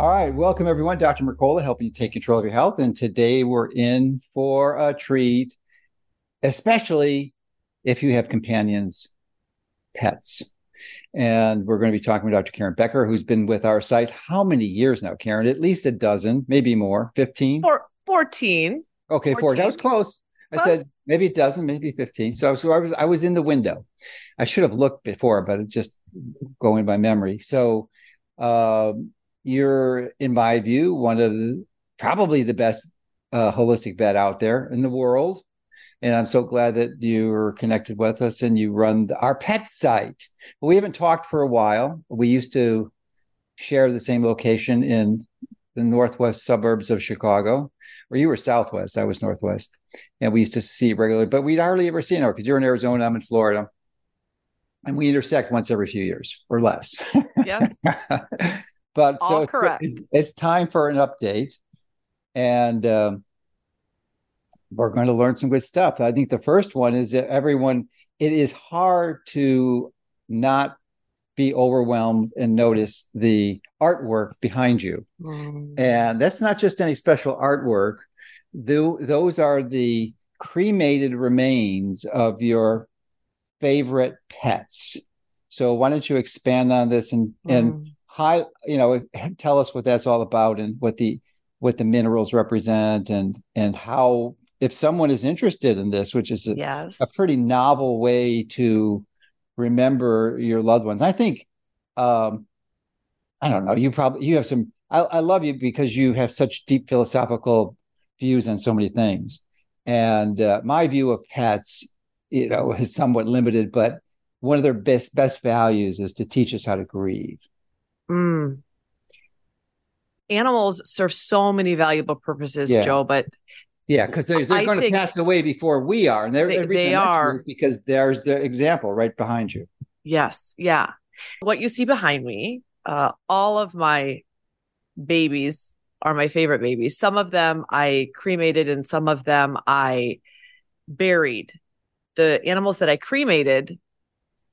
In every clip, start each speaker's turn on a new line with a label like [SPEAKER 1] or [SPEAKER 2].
[SPEAKER 1] All right, welcome everyone. Dr. Mercola helping you take control of your health. And today we're in for a treat, especially if you have companions, pets. And we're going to be talking with Dr. Karen Becker, who's been with our site how many years now, Karen? At least a dozen, maybe more, 15?
[SPEAKER 2] Four, 14.
[SPEAKER 1] Okay, 14. four. That was close. close. I said maybe a dozen, maybe 15. So, so I was I was in the window. I should have looked before, but it just going by memory. So um, you're, in my view, one of the, probably the best uh, holistic vet out there in the world. And I'm so glad that you're connected with us and you run the, our pet site. We haven't talked for a while. We used to share the same location in the northwest suburbs of Chicago, or you were southwest, I was northwest. And we used to see regularly, but we'd hardly ever seen her because you're in Arizona, I'm in Florida. And we intersect once every few years or less.
[SPEAKER 2] Yes.
[SPEAKER 1] But
[SPEAKER 2] All
[SPEAKER 1] so
[SPEAKER 2] correct.
[SPEAKER 1] It's, it's, time for an update, and um, we're going to learn some good stuff. I think the first one is that everyone. It is hard to not be overwhelmed and notice the artwork behind you, mm. and that's not just any special artwork. The, those are the cremated remains of your favorite pets. So why don't you expand on this and mm. and high you know tell us what that's all about and what the what the minerals represent and and how if someone is interested in this which is a,
[SPEAKER 2] yes.
[SPEAKER 1] a pretty novel way to remember your loved ones. I think um i don't know you probably you have some I, I love you because you have such deep philosophical views on so many things. And uh, my view of pets you know is somewhat limited but one of their best best values is to teach us how to grieve
[SPEAKER 2] Mm. Animals serve so many valuable purposes, yeah. Joe, but
[SPEAKER 1] yeah, because they're, they're going to pass away before we are. And they're,
[SPEAKER 2] they, they are
[SPEAKER 1] because there's the example right behind you.
[SPEAKER 2] Yes. Yeah. What you see behind me, uh, all of my babies are my favorite babies. Some of them I cremated and some of them I buried. The animals that I cremated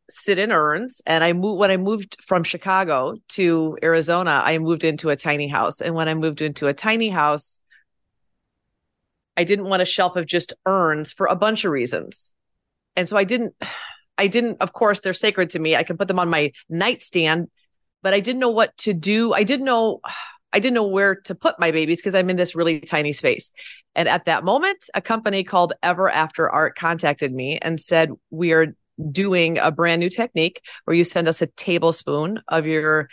[SPEAKER 2] sit in urns and i moved when i moved from chicago to arizona i moved into a tiny house and when i moved into a tiny house i didn't want a shelf of just urns for a bunch of reasons and so i didn't i didn't of course they're sacred to me i can put them on my nightstand but i didn't know what to do i didn't know I didn't know where to put my babies because I'm in this really tiny space. And at that moment, a company called Ever After Art contacted me and said, We are doing a brand new technique where you send us a tablespoon of your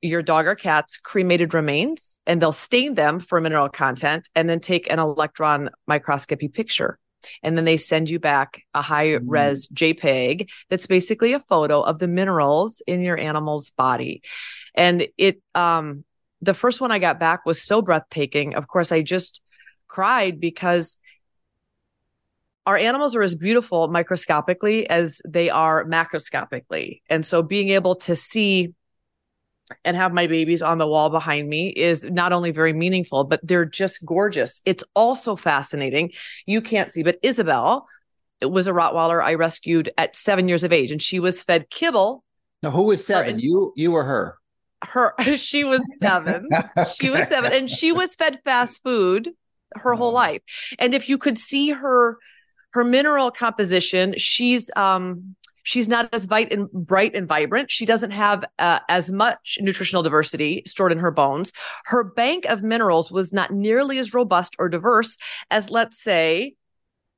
[SPEAKER 2] your dog or cat's cremated remains and they'll stain them for mineral content and then take an electron microscopy picture. And then they send you back a high res jpeg that's basically a photo of the minerals in your animal's body. And it um the first one i got back was so breathtaking. Of course i just cried because our animals are as beautiful microscopically as they are macroscopically. And so being able to see and have my babies on the wall behind me is not only very meaningful, but they're just gorgeous. It's also fascinating. You can't see, but Isabel, it was a Rottweiler I rescued at seven years of age, and she was fed kibble.
[SPEAKER 1] Now, who was seven? you, you or her?
[SPEAKER 2] Her. She was seven. okay. She was seven, and she was fed fast food her whole mm. life. And if you could see her her mineral composition, she's um she's not as bright and bright and vibrant. She doesn't have uh, as much nutritional diversity stored in her bones. Her bank of minerals was not nearly as robust or diverse as, let's say,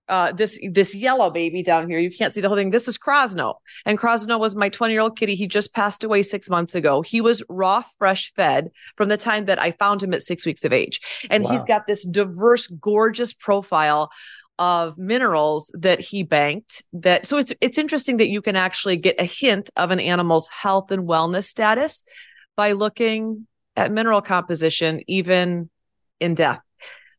[SPEAKER 2] uh, this this yellow baby down here. You can't see the whole thing. This is Krosno, and Krosno was my 20 year old kitty. He just passed away six months ago. He was raw, fresh fed from the time that I found him at six weeks of age, and wow. he's got this diverse, gorgeous profile of minerals that he banked that so it's it's interesting that you can actually get a hint of an animal's health and wellness status by looking at mineral composition even in death.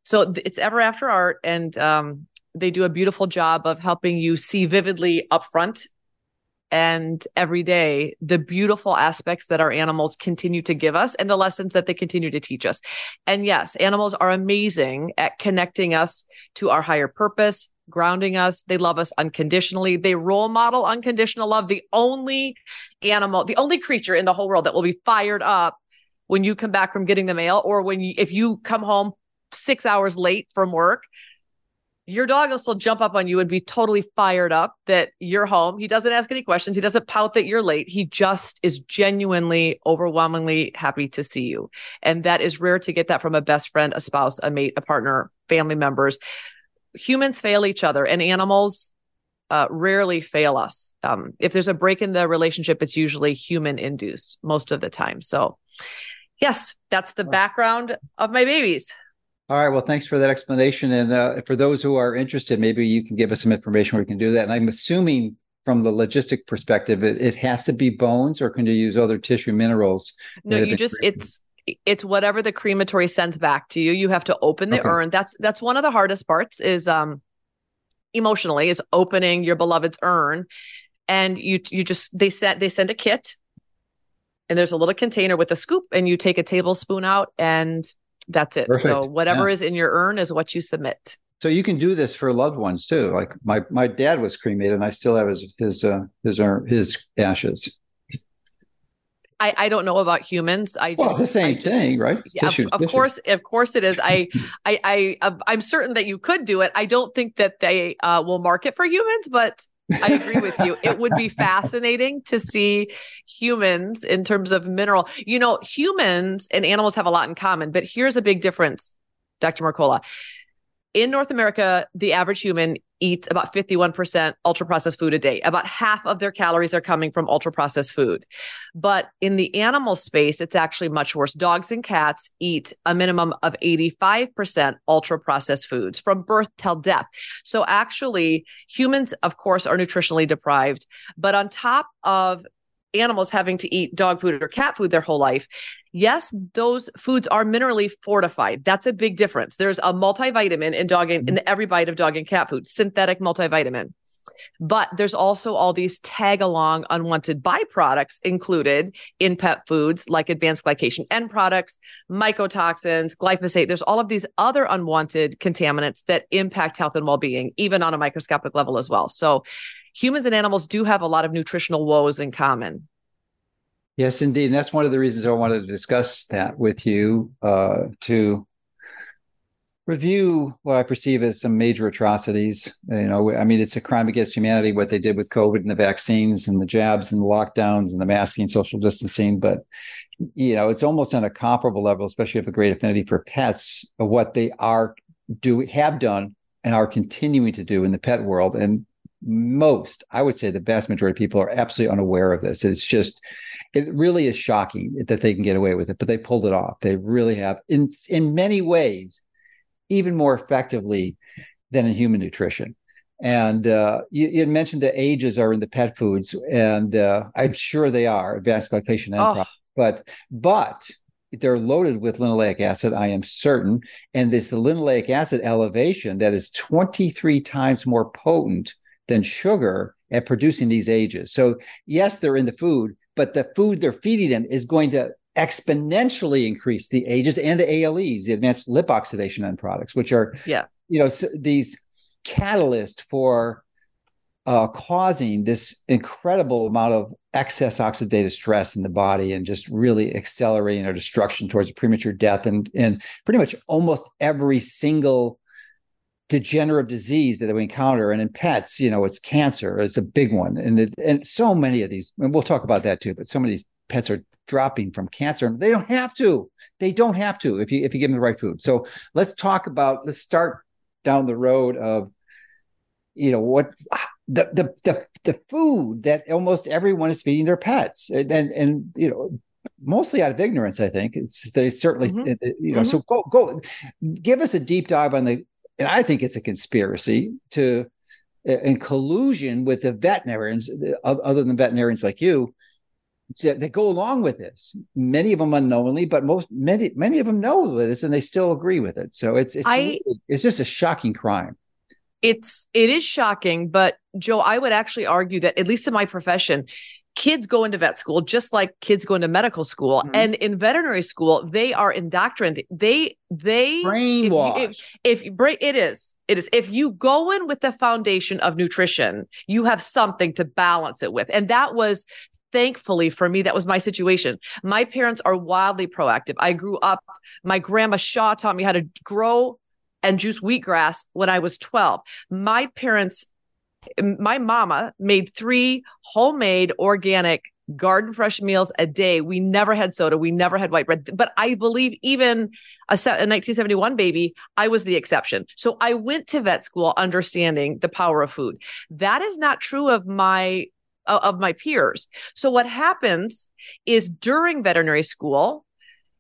[SPEAKER 2] So it's ever after art, and um, they do a beautiful job of helping you see vividly upfront and every day the beautiful aspects that our animals continue to give us and the lessons that they continue to teach us. And yes, animals are amazing at connecting us to our higher purpose, grounding us. They love us unconditionally. They role model unconditional love. The only animal, the only creature in the whole world that will be fired up when you come back from getting the mail or when you, if you come home six hours late from work, your dog will still jump up on you and be totally fired up that you're home. He doesn't ask any questions. He doesn't pout that you're late. He just is genuinely, overwhelmingly happy to see you. And that is rare to get that from a best friend, a spouse, a mate, a partner, family members. Humans fail each other and animals uh, rarely fail us. Um, if there's a break in the relationship, it's usually human induced most of the time. So, yes, that's the background of my babies.
[SPEAKER 1] All right. Well, thanks for that explanation. And uh, for those who are interested, maybe you can give us some information where we can do that. And I'm assuming from the logistic perspective, it, it has to be bones, or can you use other tissue minerals?
[SPEAKER 2] No, you just it's it's whatever the crematory sends back to you. You have to open the okay. urn. That's that's one of the hardest parts. Is um emotionally is opening your beloved's urn, and you you just they send they send a kit, and there's a little container with a scoop, and you take a tablespoon out and that's it. Perfect. So whatever yeah. is in your urn is what you submit.
[SPEAKER 1] So you can do this for loved ones too. Like my my dad was cremated, and I still have his his uh, his urn, his ashes.
[SPEAKER 2] I, I don't know about humans. I
[SPEAKER 1] just, well, it's the same just, thing, right?
[SPEAKER 2] Yeah, tissue, of, of course, of course it is. I, I, I, I'm certain that you could do it. I don't think that they uh, will market for humans, but I agree with you. It would be fascinating to see humans in terms of mineral. You know, humans and animals have a lot in common, but here's a big difference, Dr. Mercola. In North America, the average human eats about 51% ultra processed food a day. About half of their calories are coming from ultra processed food. But in the animal space, it's actually much worse. Dogs and cats eat a minimum of 85% ultra processed foods from birth till death. So actually, humans, of course, are nutritionally deprived. But on top of animals having to eat dog food or cat food their whole life. Yes, those foods are minerally fortified. That's a big difference. There's a multivitamin in dog and, in mm-hmm. every bite of dog and cat food, synthetic multivitamin. But there's also all these tag along unwanted byproducts included in pet foods like advanced glycation end products, mycotoxins, glyphosate. There's all of these other unwanted contaminants that impact health and well being, even on a microscopic level as well. So humans and animals do have a lot of nutritional woes in common.
[SPEAKER 1] Yes, indeed. And that's one of the reasons I wanted to discuss that with you uh, to review what I perceive as some major atrocities. You know, I mean, it's a crime against humanity what they did with COVID and the vaccines and the jabs and the lockdowns and the masking, social distancing. But, you know, it's almost on a comparable level, especially if a great affinity for pets, of what they are do have done and are continuing to do in the pet world. And most, I would say the vast majority of people are absolutely unaware of this. It's just, it really is shocking that they can get away with it, but they pulled it off. They really have, in in many ways, even more effectively than in human nutrition. And uh, you, you, mentioned the ages are in the pet foods, and uh, I'm sure they are advanced glycation end oh. products. But but they're loaded with linoleic acid, I am certain. And this linoleic acid elevation that is 23 times more potent than sugar at producing these ages. So, yes, they're in the food, but the food they're feeding them is going to exponentially increase the ages and the ALEs, the advanced lipoxidation end products, which are,
[SPEAKER 2] yeah,
[SPEAKER 1] you know, these catalysts for uh, causing this incredible amount of excess oxidative stress in the body and just really accelerating our destruction towards a premature death and and pretty much almost every single degenerative disease that we encounter. And in pets, you know, it's cancer. It's a big one, and it, and so many of these. And we'll talk about that too. But some of these pets are dropping from cancer, and they don't have to. They don't have to if you if you give them the right food. So let's talk about. Let's start down the road of, you know, what the the the, the food that almost everyone is feeding their pets, and and, and you know mostly out of ignorance i think it's they certainly mm-hmm. you know mm-hmm. so go go give us a deep dive on the and I think it's a conspiracy to uh, in collusion with the veterinarians, uh, other than veterinarians like you, they go along with this. Many of them unknowingly, but most many many of them know this and they still agree with it. So it's it's
[SPEAKER 2] I,
[SPEAKER 1] it's just a shocking crime.
[SPEAKER 2] It's it is shocking, but Joe, I would actually argue that at least in my profession, kids go into vet school just like kids go into medical school. Mm-hmm. and in veterinary school they are indoctrinated. They they
[SPEAKER 1] brainwashed
[SPEAKER 2] if, if, if it is it is. If you go in with the foundation of nutrition you have something to balance it with. And that was thankfully for me that was my situation. My parents are wildly proactive. I grew up my grandma shaw taught me how to grow and juice wheatgrass when i was 12 my parents my mama made three homemade organic garden fresh meals a day. We never had soda. We never had white bread. But I believe even a, a 1971 baby, I was the exception. So I went to vet school understanding the power of food. That is not true of my of my peers. So what happens is during veterinary school,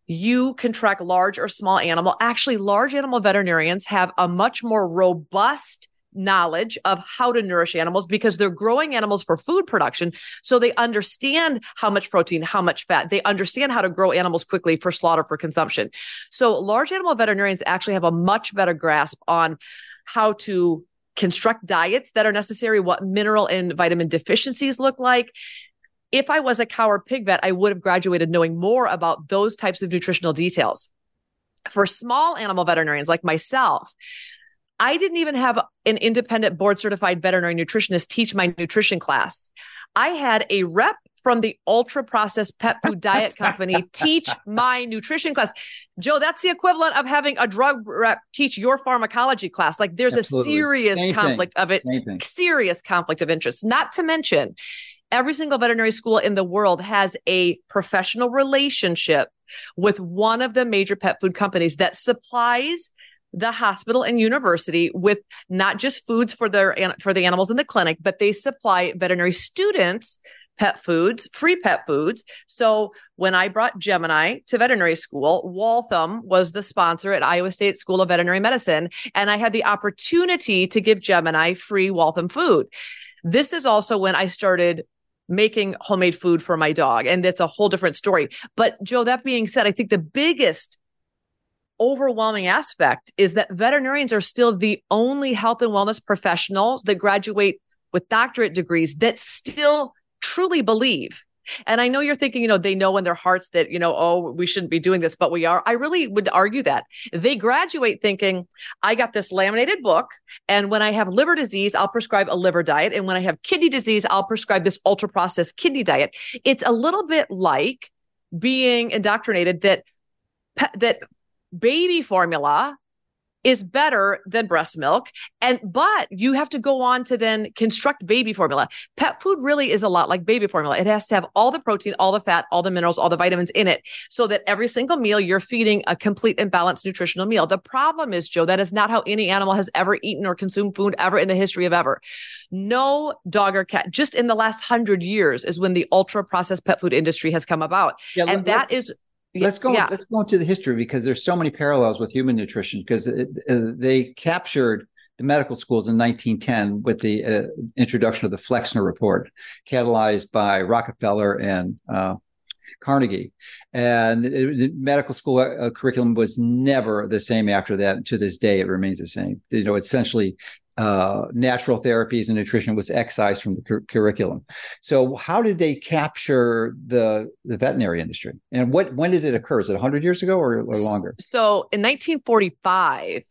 [SPEAKER 2] you can track large or small animal. Actually, large animal veterinarians have a much more robust knowledge of how to nourish animals because they're growing animals for food production. So they understand how much protein, how much fat. They understand how to grow animals quickly for slaughter for consumption. So large animal veterinarians actually have a much better grasp on how to construct diets that are necessary, what mineral and vitamin deficiencies look like. If I was a cow or pig vet, I would have graduated knowing more about those types of nutritional details. For small animal veterinarians like myself, I didn't even have an independent board certified veterinary nutritionist teach my nutrition class. I had a rep from the ultra processed pet food diet company teach my nutrition class. Joe, that's the equivalent of having a drug rep teach your pharmacology class. Like there's Absolutely. a serious Same conflict thing. of it, serious conflict of interest. Not to mention, every single veterinary school in the world has a professional relationship with one of the major pet food companies that supplies the hospital and university with not just foods for their for the animals in the clinic, but they supply veterinary students pet foods, free pet foods. So when I brought Gemini to veterinary school, Waltham was the sponsor at Iowa State School of Veterinary Medicine, and I had the opportunity to give Gemini free Waltham food. This is also when I started making homemade food for my dog, and it's a whole different story. But Joe, that being said, I think the biggest overwhelming aspect is that veterinarians are still the only health and wellness professionals that graduate with doctorate degrees that still truly believe and I know you're thinking, you know, they know in their hearts that, you know, oh, we shouldn't be doing this, but we are. I really would argue that they graduate thinking, I got this laminated book. And when I have liver disease, I'll prescribe a liver diet. And when I have kidney disease, I'll prescribe this ultra processed kidney diet. It's a little bit like being indoctrinated that that baby formula is better than breast milk. And but you have to go on to then construct baby formula. Pet food really is a lot like baby formula. It has to have all the protein all the fat all the minerals all the vitamins in it so that every single meal you're feeding a complete and balanced nutritional meal. The problem is joe that is not how any animal has ever eaten or consumed food ever in the history of ever. No dog or cat just in the last hundred years is when the ultra processed pet food industry has come about. Yeah, and that is
[SPEAKER 1] let's go yeah. let's go into the history because there's so many parallels with human nutrition because it, uh, they captured the medical schools in 1910 with the uh, introduction of the flexner report catalyzed by rockefeller and uh, carnegie. And the medical school uh, curriculum was never the same after that. To this day it remains the same. You know essentially uh, natural therapies and nutrition was excised from the cur- curriculum. So, how did they capture the the veterinary industry, and what when did it occur? Is it 100 years ago or, or longer?
[SPEAKER 2] So, in 1945,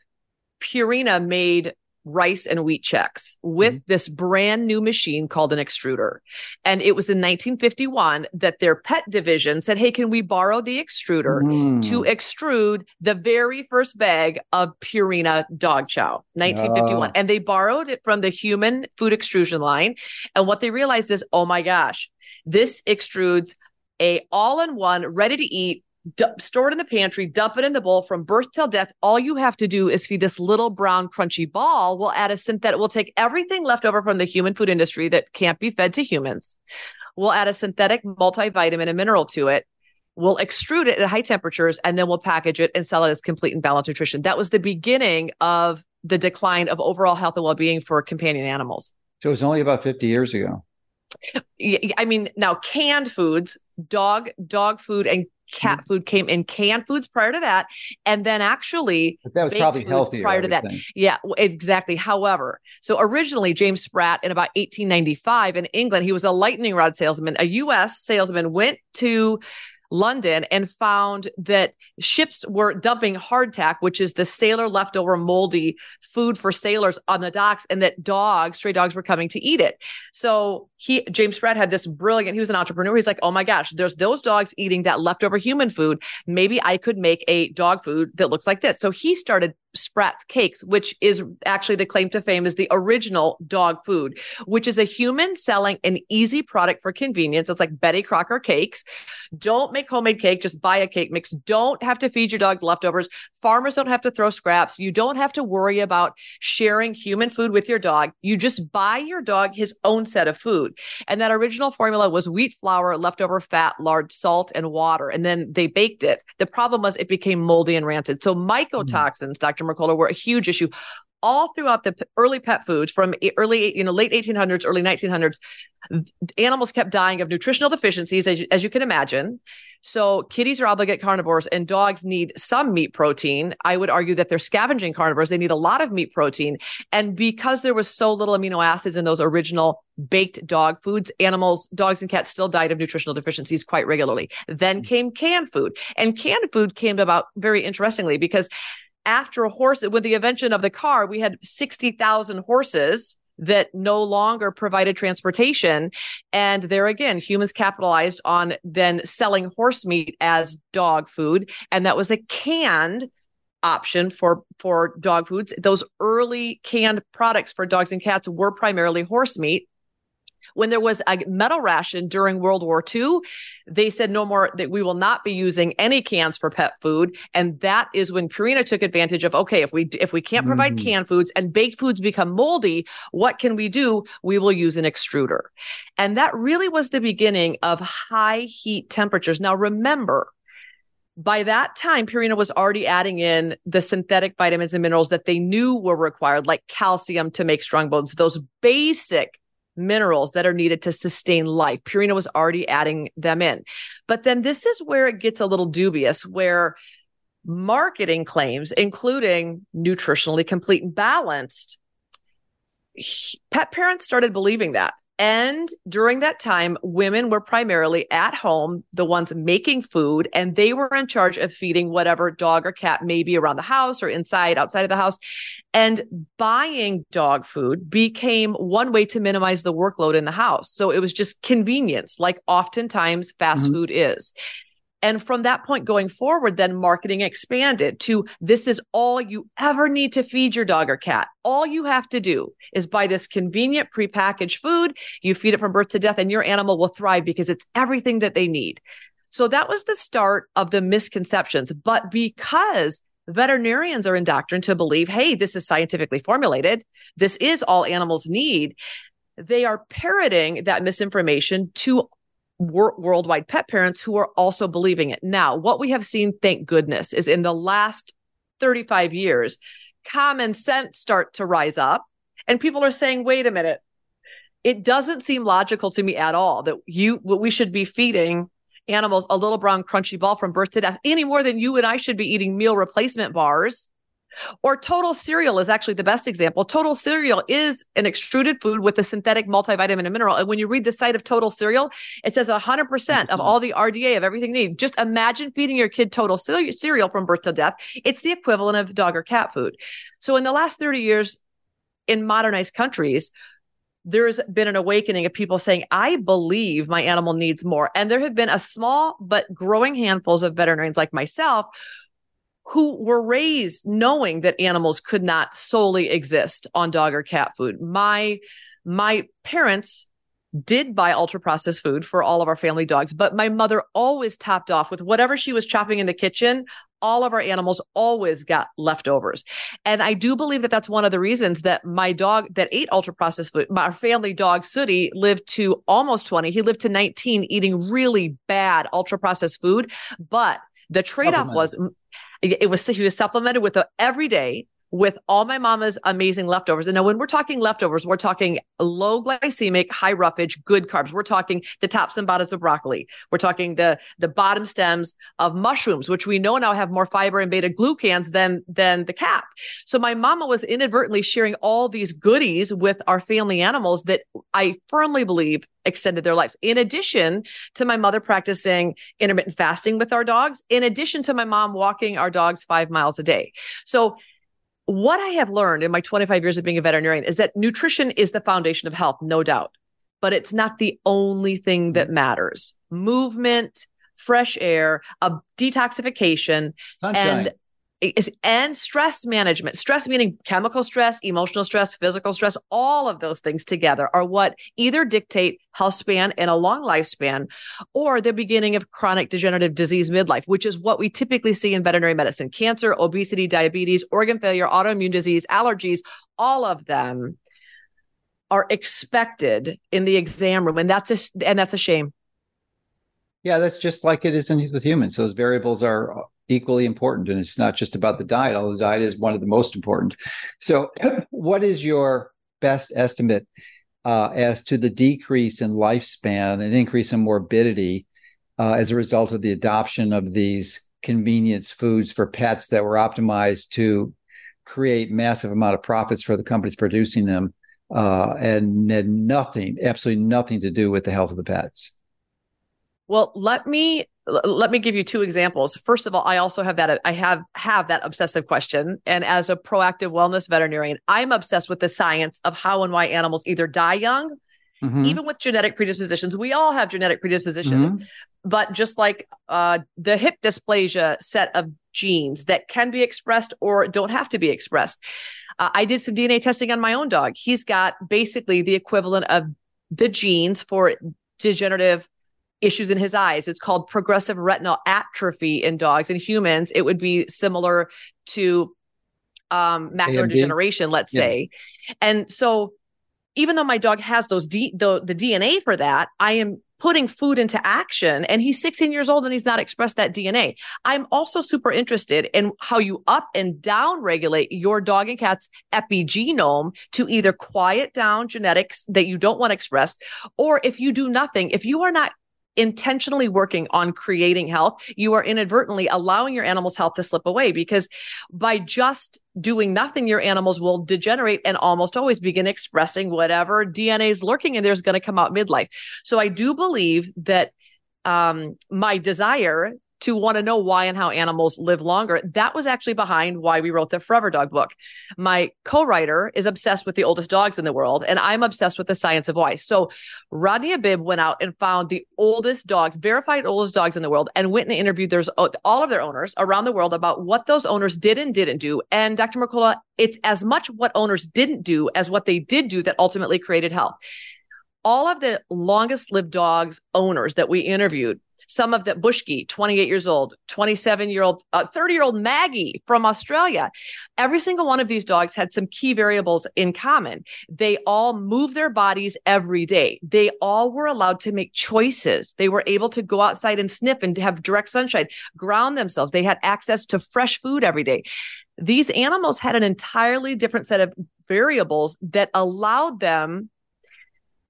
[SPEAKER 2] Purina made rice and Wheat Chex with mm-hmm. this brand new machine called an extruder. And it was in 1951 that their pet division said, Hey, can we borrow the extruder mm. to extrude the very first bag of Purina dog chow? 1951. Uh. And they borrowed it from the human food extrusion line. And what they realized is, oh my gosh, this extrudes a all-in-one ready to eat D- store it in the pantry, dump it in the bowl from birth till death. All you have to do is feed this little brown crunchy ball. We'll add a synthetic, we'll take everything left over from the human food industry that can't be fed to humans. We'll add a synthetic multivitamin and mineral to it. We'll extrude it at high temperatures and then we'll package it and sell it as complete and balanced nutrition. That was the beginning of the decline of overall health and well being for companion animals.
[SPEAKER 1] So it was only about 50 years ago.
[SPEAKER 2] I mean, now canned foods, dog dog food and cat mm-hmm. food came in canned foods prior to that and then actually
[SPEAKER 1] but that was probably healthier
[SPEAKER 2] prior to that. yeah exactly. However so originally james spratt in about 1895 in england he was a lightning rod salesman a us salesman went to London and found that ships were dumping hardtack, which is the sailor leftover moldy food for sailors on the docks, and that dogs, stray dogs, were coming to eat it. So he, James Spratt, had this brilliant. He was an entrepreneur. He's like, oh my gosh, there's those dogs eating that leftover human food. Maybe I could make a dog food that looks like this. So he started Spratt's Cakes, which is actually the claim to fame is the original dog food, which is a human selling an easy product for convenience. It's like Betty Crocker cakes. Don't make homemade cake, just buy a cake mix. Don't have to feed your dog leftovers. Farmers don't have to throw scraps. You don't have to worry about sharing human food with your dog. You just buy your dog his own set of food. And that original formula was wheat flour, leftover fat, lard, salt, and water. And then they baked it. The problem was it became moldy and rancid. So mycotoxins, mm. Dr. Mercola were a huge issue all throughout the early pet foods from early, you know, late 1800s, early 1900s, animals kept dying of nutritional deficiencies, as you, as you can imagine. So kitties are obligate carnivores and dogs need some meat protein. I would argue that they're scavenging carnivores. They need a lot of meat protein. And because there was so little amino acids in those original baked dog foods, animals, dogs and cats still died of nutritional deficiencies quite regularly. Then mm. came canned food. And canned food came about very interestingly because after a horse, with the invention of the car, we had 60,000 horses that no longer provided transportation. And there again, humans capitalized on then selling horse meat as dog food. And that was a canned option for for dog foods those early canned products for dogs and cats were primarily horse meat when there was a metal ration during World War II, they said no more that we will not be using any cans for pet food, and that is when Purina took advantage of okay, if we if we can't provide mm-hmm. canned foods and baked foods become moldy, what can we do? We will use an extruder, and that really was the beginning of high heat temperatures. Now remember, by that time, Purina was already adding in the synthetic vitamins and minerals that they knew were required, like calcium to make strong bones, those basic minerals that are needed to sustain life. Purina was already adding them in. But then this is where it gets a little dubious, where marketing claims, including nutritionally complete and balanced, pet parents started believing that. And during that time, women were primarily at home, the ones making food, and they were in charge of feeding whatever dog or cat may be around the house or inside, outside of the house. And buying dog food became one way to minimize the workload in the house. So it was just convenience, like oftentimes fast mm-hmm. food is. And from that point going forward, then marketing expanded to this is all you ever need to feed your dog or cat. All you have to do is buy this convenient prepackaged food. You feed it from birth to death, and your animal will thrive because it's everything that they need. So that was the start of the misconceptions. But because veterinarians are indoctrinated to believe, hey, this is scientifically formulated, this is all animals need, they are parroting that misinformation to wor- worldwide pet parents who are also believing it. Now, what we have seen, thank goodness, is in the last 35 years, common sense start to rise up and people are saying, wait a minute, it doesn't seem logical to me at all that you what we should be feeding animals a little brown crunchy ball from birth to death any more than you and I should be eating meal replacement bars or total cereal is actually the best example. Total cereal is an extruded food with a synthetic multivitamin and mineral. And when you read the site of total cereal, it says 100% of all the RDA of everything need. Just imagine feeding your kid total cereal from birth to death. It's the equivalent of dog or cat food. So in the last 30 years in modernized countries, there's been an awakening of people saying, I believe my animal needs more. And there have been a small but growing handfuls of veterinarians like myself who were raised knowing that animals could not solely exist on dog or cat food. My my parents did buy ultra processed food for all of our family dogs, but my mother always topped off with whatever she was chopping in the kitchen. All of our animals always got leftovers. And I do believe that that's one of the reasons that my dog that ate ultra processed food, my family dog Sooty lived to almost 20. He lived to 19 eating really bad ultra processed food. But the trade off was it was he was supplemented with a every day with all my mama's amazing leftovers. And now, when we're talking leftovers, we're talking low glycemic, high roughage, good carbs. We're talking the tops and bottoms of broccoli. We're talking the the bottom stems of mushrooms, which we know now have more fiber and beta glucans than than the cap. So my mama was inadvertently sharing all these goodies with our family animals that I firmly believe extended their lives. In addition to my mother practicing intermittent fasting with our dogs, in addition to my mom walking our dogs five miles a day. So what I have learned in my 25 years of being a veterinarian is that nutrition is the foundation of health, no doubt, but it's not the only thing that mm-hmm. matters. Movement, fresh air, a detoxification, Sunshine. and and stress management. Stress meaning chemical stress emotional stress physical stress all of those things together are what either dictate health span and a long lifespan or the beginning of chronic degenerative disease midlife which is what we typically see in veterinary medicine. Cancer obesity diabetes organ failure autoimmune disease allergies all of them are expected in the exam room. And that's a and that's a shame.
[SPEAKER 1] Yeah that's just like it is in, with humans. Those variables are equally important. And it's not just about the diet, although the diet is one of the most important. So, what is your best estimate uh, as to the decrease in lifespan and increase in morbidity uh, as a result of the adoption of these convenience foods for pets that were optimized to create massive amount of profits for the companies producing them uh, and had nothing, absolutely nothing to do with the health of the pets?
[SPEAKER 2] Well, let me let me give you two examples. First of all, I also have that I have have that obsessive question and as a proactive wellness veterinarian, I'm obsessed with the science of how and why animals either die young mm-hmm. even with genetic predispositions. We all have genetic predispositions. Mm-hmm. But just like uh, the hip dysplasia set of genes that can be expressed or don't have to be expressed. Uh, I did some DNA testing on my own dog. He's got basically the equivalent of the genes for degenerative issues in his eyes. It's called progressive retinal atrophy in dogs. In humans, it would be similar to um, macular AMD. degeneration, let's yeah. say. And so, even though my dog has those D, the, the DNA for that, I am putting food into action and he's 16 years old and he's not expressed that DNA. I'm also super interested in how you up and down regulate your dog and cat's epigenome to either quiet down genetics that you don't want expressed or if you do nothing, if you are not intentionally working on creating health, you are inadvertently allowing your animal's health to slip away because by just doing nothing, your animals will degenerate and almost always begin expressing whatever DNA is lurking and there's going to come out midlife. So I do believe that um, my desire to want to know why and how animals live longer. That was actually behind why we wrote the Forever Dog book. My co writer is obsessed with the oldest dogs in the world, and I'm obsessed with the science of why. So Rodney Habib went out and found the oldest dogs, verified oldest dogs in the world, and went and interviewed their, uh, all of their owners around the world about what those owners did and didn't do. And Dr. Mercola, it's as much what owners didn't do as what they did do that ultimately created health all of the longest lived dogs owners that we interviewed some of the Bushki, 28 years old, 27 year old, 30 uh, year old Maggie from Australia. Every single one of these dogs had some key variables in common. They all move their bodies every day. They all were allowed to make choices. They were able to go outside and sniff and have direct sunshine, ground themselves. They had access to fresh food every day these animals had an entirely different set of variables that allowed them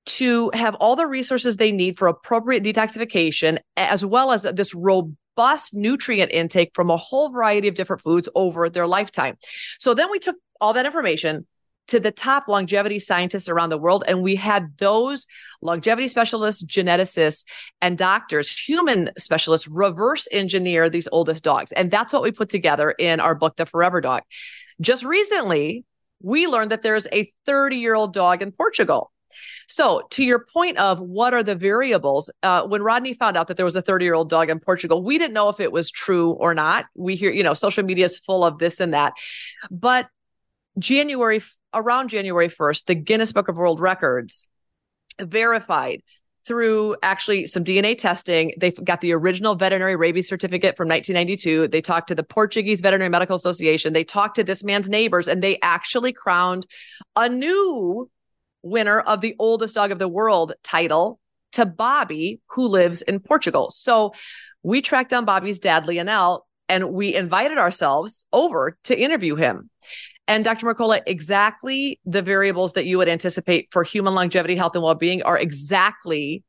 [SPEAKER 2] to have all the resources they need for appropriate detoxification, as well as this robust nutrient intake from a whole variety of different foods over their lifetime. So then we took all that information to the top longevity scientists around the world, and we had those longevity specialists, geneticists, and doctors, human specialists, reverse engineer these oldest dogs. And that's what we put together in our book, The Forever Dog. Just recently, we learned that there's a 30 year old dog in Portugal so, to your point of what are the variables, uh, when Rodney found out that there was a 30 year old dog in Portugal, we didn't know if it was true or not. We hear, you know, social media is full of this and that. But January, around January 1st, the Guinness Book of World Records verified through actually some DNA testing. They got the original veterinary rabies certificate from 1992. They talked to the Portuguese Veterinary Medical Association. They talked to this man's neighbors, and they actually crowned a new winner of the oldest dog of the world title to Bobby, who lives in Portugal. So we tracked down Bobby's dad, Lionel, and we invited ourselves over to interview him. And Dr. Mercola, exactly the variables that you would anticipate for human longevity, health, and well-being are exactly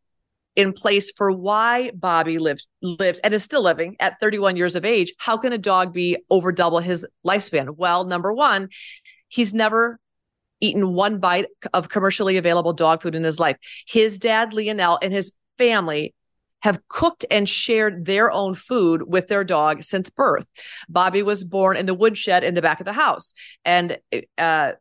[SPEAKER 2] in place for why Bobby lived lived and is still living at 31 years of age. How can a dog be over double his lifespan? Well, number one, he's never eaten one bite of commercially available dog food in his life. His dad, Lionel, and his family have cooked and shared their own food with their dog since birth. Bobby was born in the woodshed in the back of the house. And uh,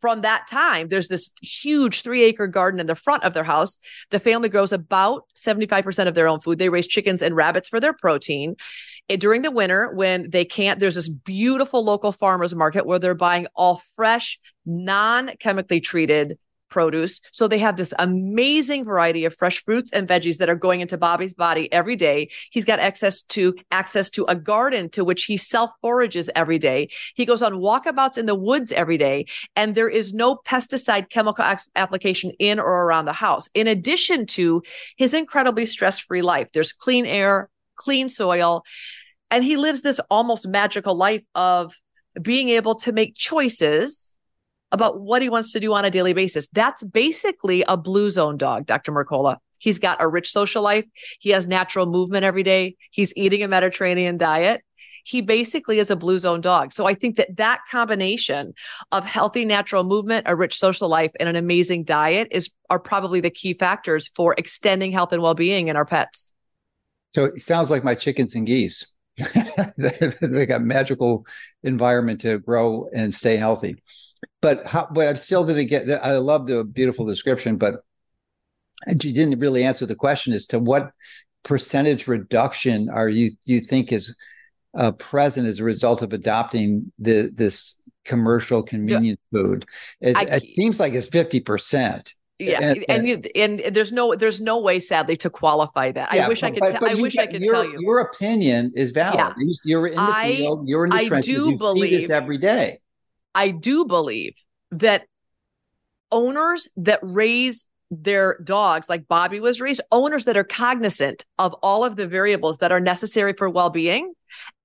[SPEAKER 2] from that time, there's this huge three acre garden in the front of their house. The family grows about 75% of their own food. They raise chickens and rabbits for their protein. It, during the winter, when they can't, there's this beautiful local farmers market where they're buying all fresh, non chemically treated produce. So they have this amazing variety of fresh fruits and veggies that are going into Bobby's body every day. He's got access to access to a garden to which he self forages every day. He goes on walkabouts in the woods every day, and there is no pesticide chemical application in or around the house. In addition to his incredibly stress free life, there's clean air, clean soil, and he lives this almost magical life of being able to make choices about what he wants to do on a daily basis. That's basically a blue zone dog, Dr. Mercola. He's got a rich social life. He has natural movement every day. He's eating a Mediterranean diet. He basically is a blue zone dog. So I think that that combination of healthy natural movement, a rich social life, and an amazing diet is are probably the key factors for extending health and well-being in our pets.
[SPEAKER 1] So it sounds like my chickens and geese. they got magical environment to grow and stay healthy but how, but I'm still didn't get. I love the beautiful description, but you didn't really answer the question as to what percentage reduction are you you think is uh, present as a result of adopting the this commercial convenience yeah. food. I, it seems like it's fifty percent.
[SPEAKER 2] Yeah, and and, you, and, there's no there's no way, sadly, to qualify that. Yeah, I wish but, I could. But, but I wish I could
[SPEAKER 1] your,
[SPEAKER 2] tell you.
[SPEAKER 1] Your opinion is valid. Yeah. You're in the I, field. You're in the I trenches. you believe, see this every day.
[SPEAKER 2] I do believe that owners that raise their dogs, like Bobby was raised, owners that are cognizant of all of the variables that are necessary for well being.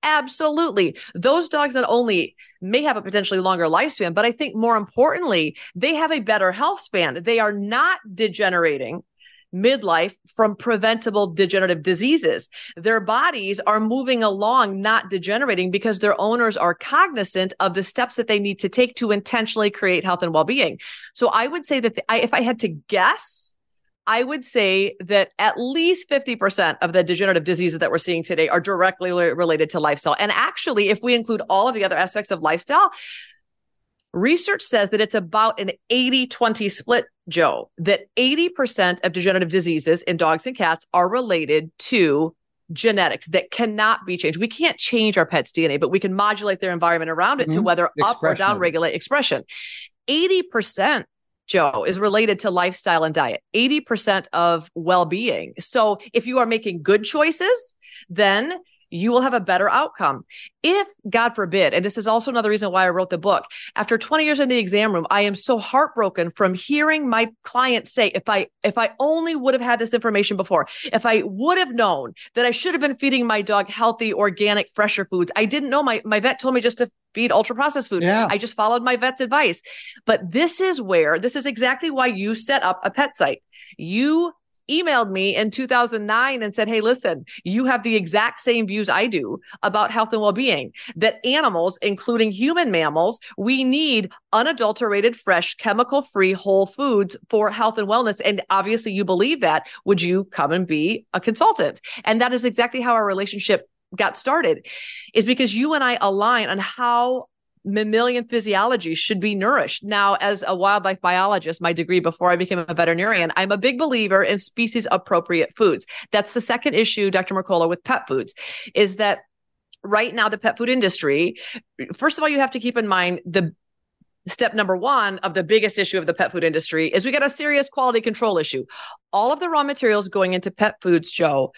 [SPEAKER 2] Absolutely. Those dogs not only may have a potentially longer lifespan, but I think more importantly, they have a better health span. They are not degenerating midlife from preventable degenerative diseases. Their bodies are moving along, not degenerating because their owners are cognizant of the steps that they need to take to intentionally create health and well being. So I would say that the, I, if I had to guess, I would say that at least 50% of the degenerative diseases that we're seeing today are directly related to lifestyle. And actually, if we include all of the other aspects of lifestyle, research says that it's about an 80 20 split Joe, that 80% of degenerative diseases in dogs and cats are related to genetics that cannot be changed. We can't change our pet's DNA, but we can modulate their environment around it mm-hmm. to whether expression. up or down regulate expression. 80% Joe, is related to lifestyle and diet, 80% of well being. So if you are making good choices, then you will have a better outcome. If, God forbid, and this is also another reason why I wrote the book, after 20 years in the exam room, I am so heartbroken from hearing my clients say, if I if I only would have had this information before, if I would have known that I should have been feeding my dog healthy, organic, fresher foods. I didn't know my my vet told me just to feed ultra processed food. Yeah. I just followed my vet's advice. But this is where this is exactly why you set up a pet site. You emailed me in 2009 and said, Hey, listen, you have the exact same views I do about health and well being, that animals, including human mammals, we need unadulterated, fresh, chemical free whole foods for health and wellness. And obviously, you believe that. Would you come and be a consultant? And that is exactly how our relationship got started is because you and I align on how mammalian physiology should be nourished. Now, as a wildlife biologist, my degree before I became a veterinarian, I'm a big believer in species appropriate foods. That's the second issue, Dr. Mercola, with pet foods, is that right now the pet food industry, first of all, you have to keep in mind the step number one of the biggest issue of the pet food industry is we got a serious quality control issue. All of the raw materials going into pet foods, Joe,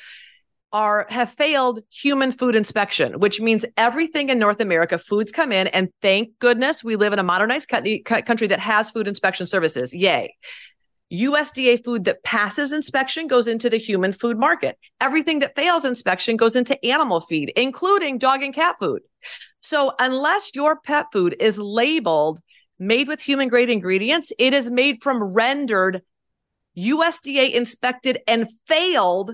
[SPEAKER 2] are have failed human food inspection, which means everything in North America, foods come in, and thank goodness we live in a modernized country that has food inspection services. Yay. USDA food that passes inspection goes into the human food market. Everything that fails inspection goes into animal feed, including dog and cat food. So, unless your pet food is labeled made with human grade ingredients, it is made from rendered USDA inspected and failed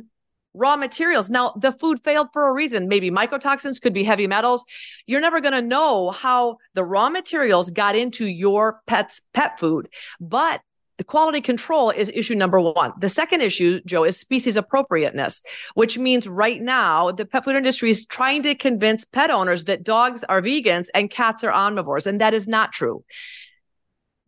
[SPEAKER 2] raw materials. Now, the food failed for a reason. Maybe mycotoxins could be heavy metals. You're never going to know how the raw materials got into your pet's pet food, but the quality control is issue number one. The second issue, Joe, is species appropriateness, which means right now the pet food industry is trying to convince pet owners that dogs are vegans and cats are omnivores. And that is not true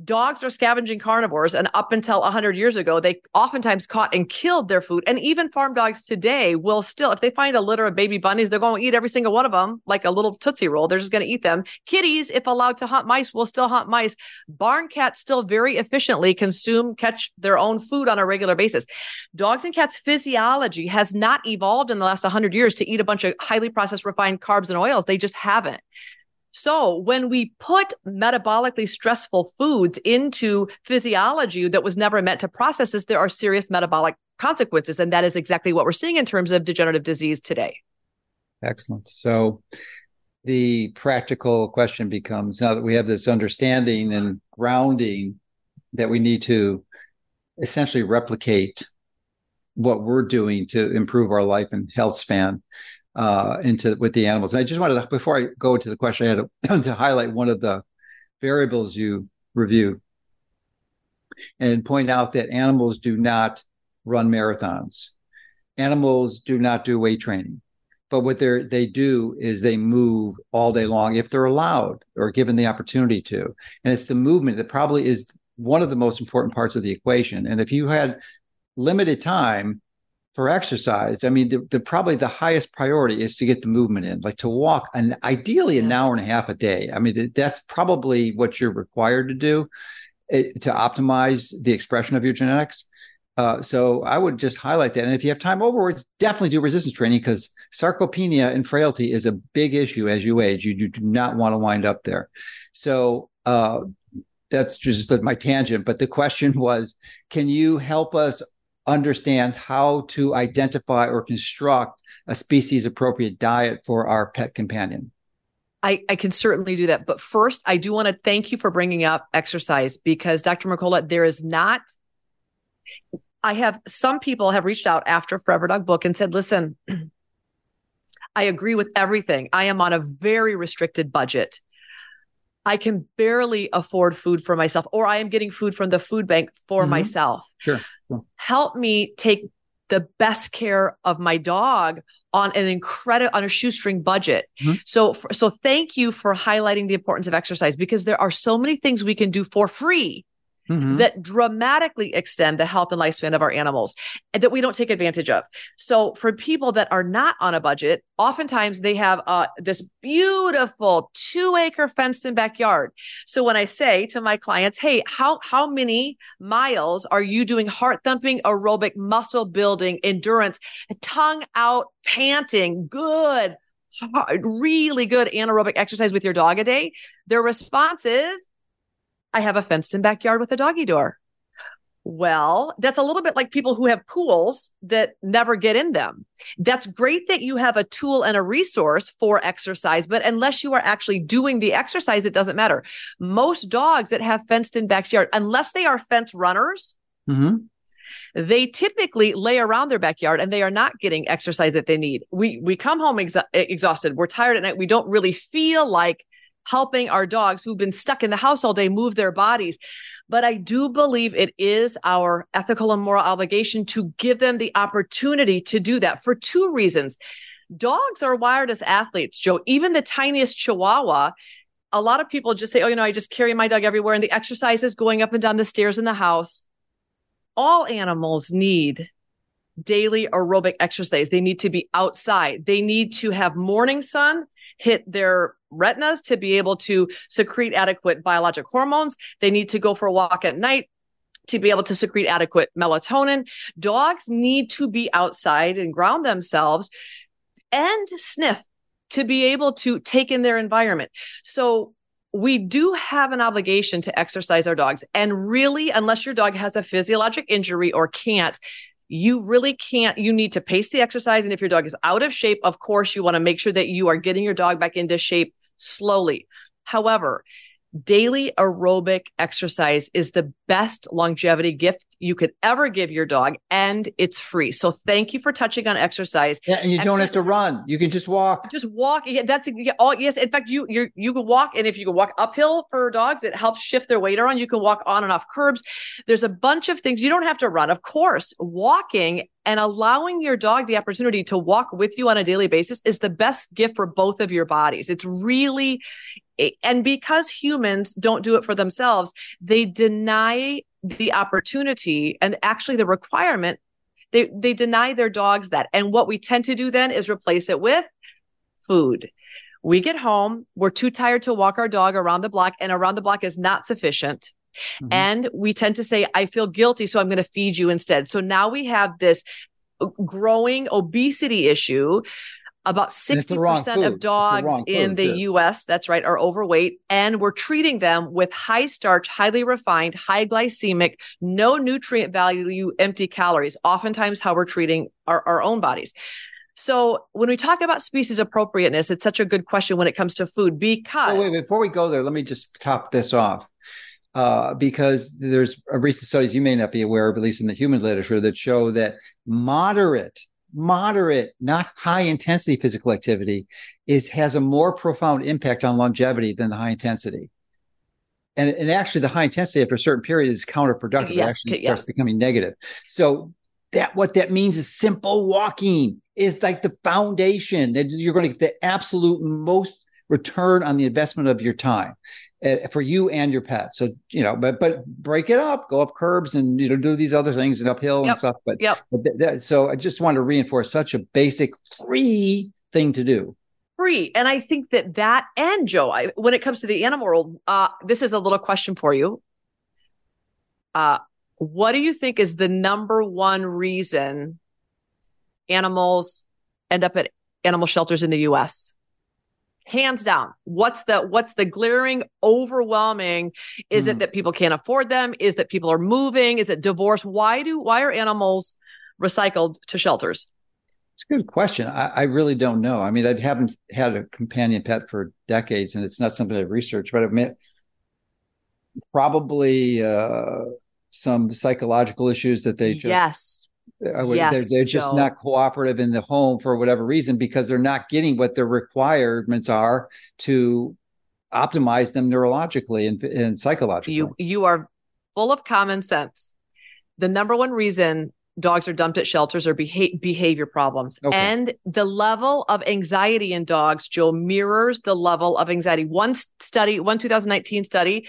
[SPEAKER 2] dogs are scavenging carnivores and up until 100 years ago they oftentimes caught and killed their food. And even farm dogs today will still if they find a litter of baby bunnies they're going to eat every single one of them like a little tootsie roll. They're just going to eat them. Kitties if allowed to hunt mice will still hunt mice. Barn cats still very efficiently consume catch their own food on a regular basis. Dogs and cats physiology has not evolved in the last 100 years to eat a bunch of highly processed refined carbs and oils. They just haven't so, when we put metabolically stressful foods into physiology that was never meant to process this, there are serious metabolic consequences. And that is exactly what we're seeing in terms of degenerative disease today.
[SPEAKER 1] Excellent. So, the practical question becomes now that we have this understanding and grounding that we need to essentially replicate what we're doing to improve our life and health span uh, into with the animals. And I just wanted to, before I go to the question, I had to, to highlight one of the variables you review and point out that animals do not run marathons. Animals do not do weight training. But what they they do is they move all day long if they're allowed or given the opportunity to. And it's the movement that probably is one of the most important parts of the equation. And if you had limited time, for exercise, I mean, the, the, probably the highest priority is to get the movement in, like to walk, and ideally an yes. hour and a half a day. I mean, that's probably what you're required to do it, eh, to optimize the expression of your genetics. Uh, so I would just highlight that. And if you have time overwards, definitely do resistance training because sarcopenia and frailty is a big issue as you age. You do not want to wind up there. So uh, that's just my tangent. But the question was, can you help us understand how to identify or construct a species appropriate diet for our pet companion?
[SPEAKER 2] I, I can certainly do that. But first, I do want to thank you for bringing up exercise because Dr. Mercola, there is not, I have some people have reached out after Forever Dog book and said, listen, I agree with everything. I am on a very restricted budget. I can barely afford food for myself, or I am getting food from the food bank for mm-hmm. myself.
[SPEAKER 1] Sure
[SPEAKER 2] help me take the best care of my dog on an incredible on a shoestring budget. Mm-hmm. So so thank you for highlighting the importance of exercise because there are so many things we can do for free mm-hmm. that dramatically extend the health and lifespan of our animals that we don't take advantage of. So for people that are not on a budget, oftentimes they have uh, this beautiful two acre fenced in backyard. So when I say to my clients, Hey, how, how many miles are you doing heart thumping, aerobic muscle building, endurance, tongue out, panting, good, really good anaerobic exercise with your dog a day? Their response is, I have a fenced in backyard with a doggy door. Well, that's a little bit like people who have pools that never get in them. That's great that you have a tool and a resource for exercise, but unless you are actually doing the exercise, it doesn't matter. Most dogs that have fenced in backyard, unless they are fence runners, mm-hmm. they typically lay around their backyard and they are not getting exercise that they need. We we come home exa- exhausted. We're tired at night. We don't really feel like helping our dogs who've been stuck in the house all day move their bodies. But I do believe it is our ethical and moral obligation to give them the opportunity to do that for two reasons. Dogs are wired as athletes, Joe. Even the tiniest chihuahua, a lot of people just say, oh, you know, I just carry my dog everywhere. And the exercise is going up and down the stairs in the house. All animals need daily aerobic exercise. They need to be outside. They need to have morning sun hit their retinas to be able to secrete adequate biologic hormones. They need to go for a walk at night to be able to secrete adequate melatonin. Dogs need to be outside and ground themselves and sniff to be able to take in their environment. So we do have an obligation to exercise our dogs. And really, unless your dog has a physiologic injury or can't, you really can't you need to pace the exercise and if your dog is out of shape of course you want to make sure that you are getting your dog back into shape slowly. However, daily aerobic exercise is the best longevity gift you could ever give your dog and it's free. So thank you for touching on exercise.
[SPEAKER 1] Yeah and you exercise, don't have to run. You can just walk.
[SPEAKER 2] Just walk. Yeah, that's all yes in fact you you you can walk and if you can walk uphill for dogs it helps shift their weight around. You can walk on and off curbs. There's a bunch of things. You don't have to run. Of course walking and allowing your dog the opportunity to walk with you on a daily basis is the best gift for both of your bodies. It's really eh, and because humans don't do it for themselves, they deny the opportunity and actually the requirement. They they deny their dogs that. And what we tend to do then is replace it with food. We get home, we're too tired to walk our dog around the block, and around the block is not sufficient. Mm-hmm. And we tend to say, I feel guilty, so I'm going to feed you instead. So now we have this growing obesity issue about 60% of dogs in the US, that's right, are overweight. And we're treating them with high starch, highly refined, high glycemic, no nutrient value, empty calories, oftentimes how we're treating our, our own bodies. So when we talk about species appropriateness, it's such a good question when it comes to food because.
[SPEAKER 1] Oh, wait, before we go there, let me just top this off. Uh, because there's a recent studies you may not be aware of, at least in the human literature, that show that moderate moderate, not high intensity physical activity is has a more profound impact on longevity than the high intensity. And, and actually the high intensity after a certain period is counterproductive. Yes, it actually yes. starts becoming negative. So that what that means is simple walking is like the foundation that you're going to get the absolute most return on the investment of your time uh, for you and your pet. So you know, but but break it up, go up curbs, and you know do these other things and uphill yep. and stuff. But yeah, th- th- so I just want to reinforce such a basic free thing to do.
[SPEAKER 2] Free, and I think that that and Joe, I, when it comes to the animal world, uh, this is a little question for you. Uh, what do you think is the number one reason animals end up at animal shelters in the U.S.? Hands down what's the what's the glaring overwhelming is mm. it that people can't afford them? Is that people are moving? Is it divorce? Why do why are animals recycled to shelters?
[SPEAKER 1] It's a good question. I, I really don't know. I mean i haven't had a companion pet for decades and it's not something i've researched but i've met probably uh, some psychological issues that they just
[SPEAKER 2] yes
[SPEAKER 1] would, yes, they're, they're just Joe. not cooperative in the home for whatever reason because they're not getting what their requirements are to optimize them neurologically and, and psychologically.
[SPEAKER 2] You you are full of common sense. The number one reason dogs are dumped at shelters are beha- behavior problems. Okay. And the level of anxiety in dogs, Joe, mirrors the level of anxiety. One study, one 2019 study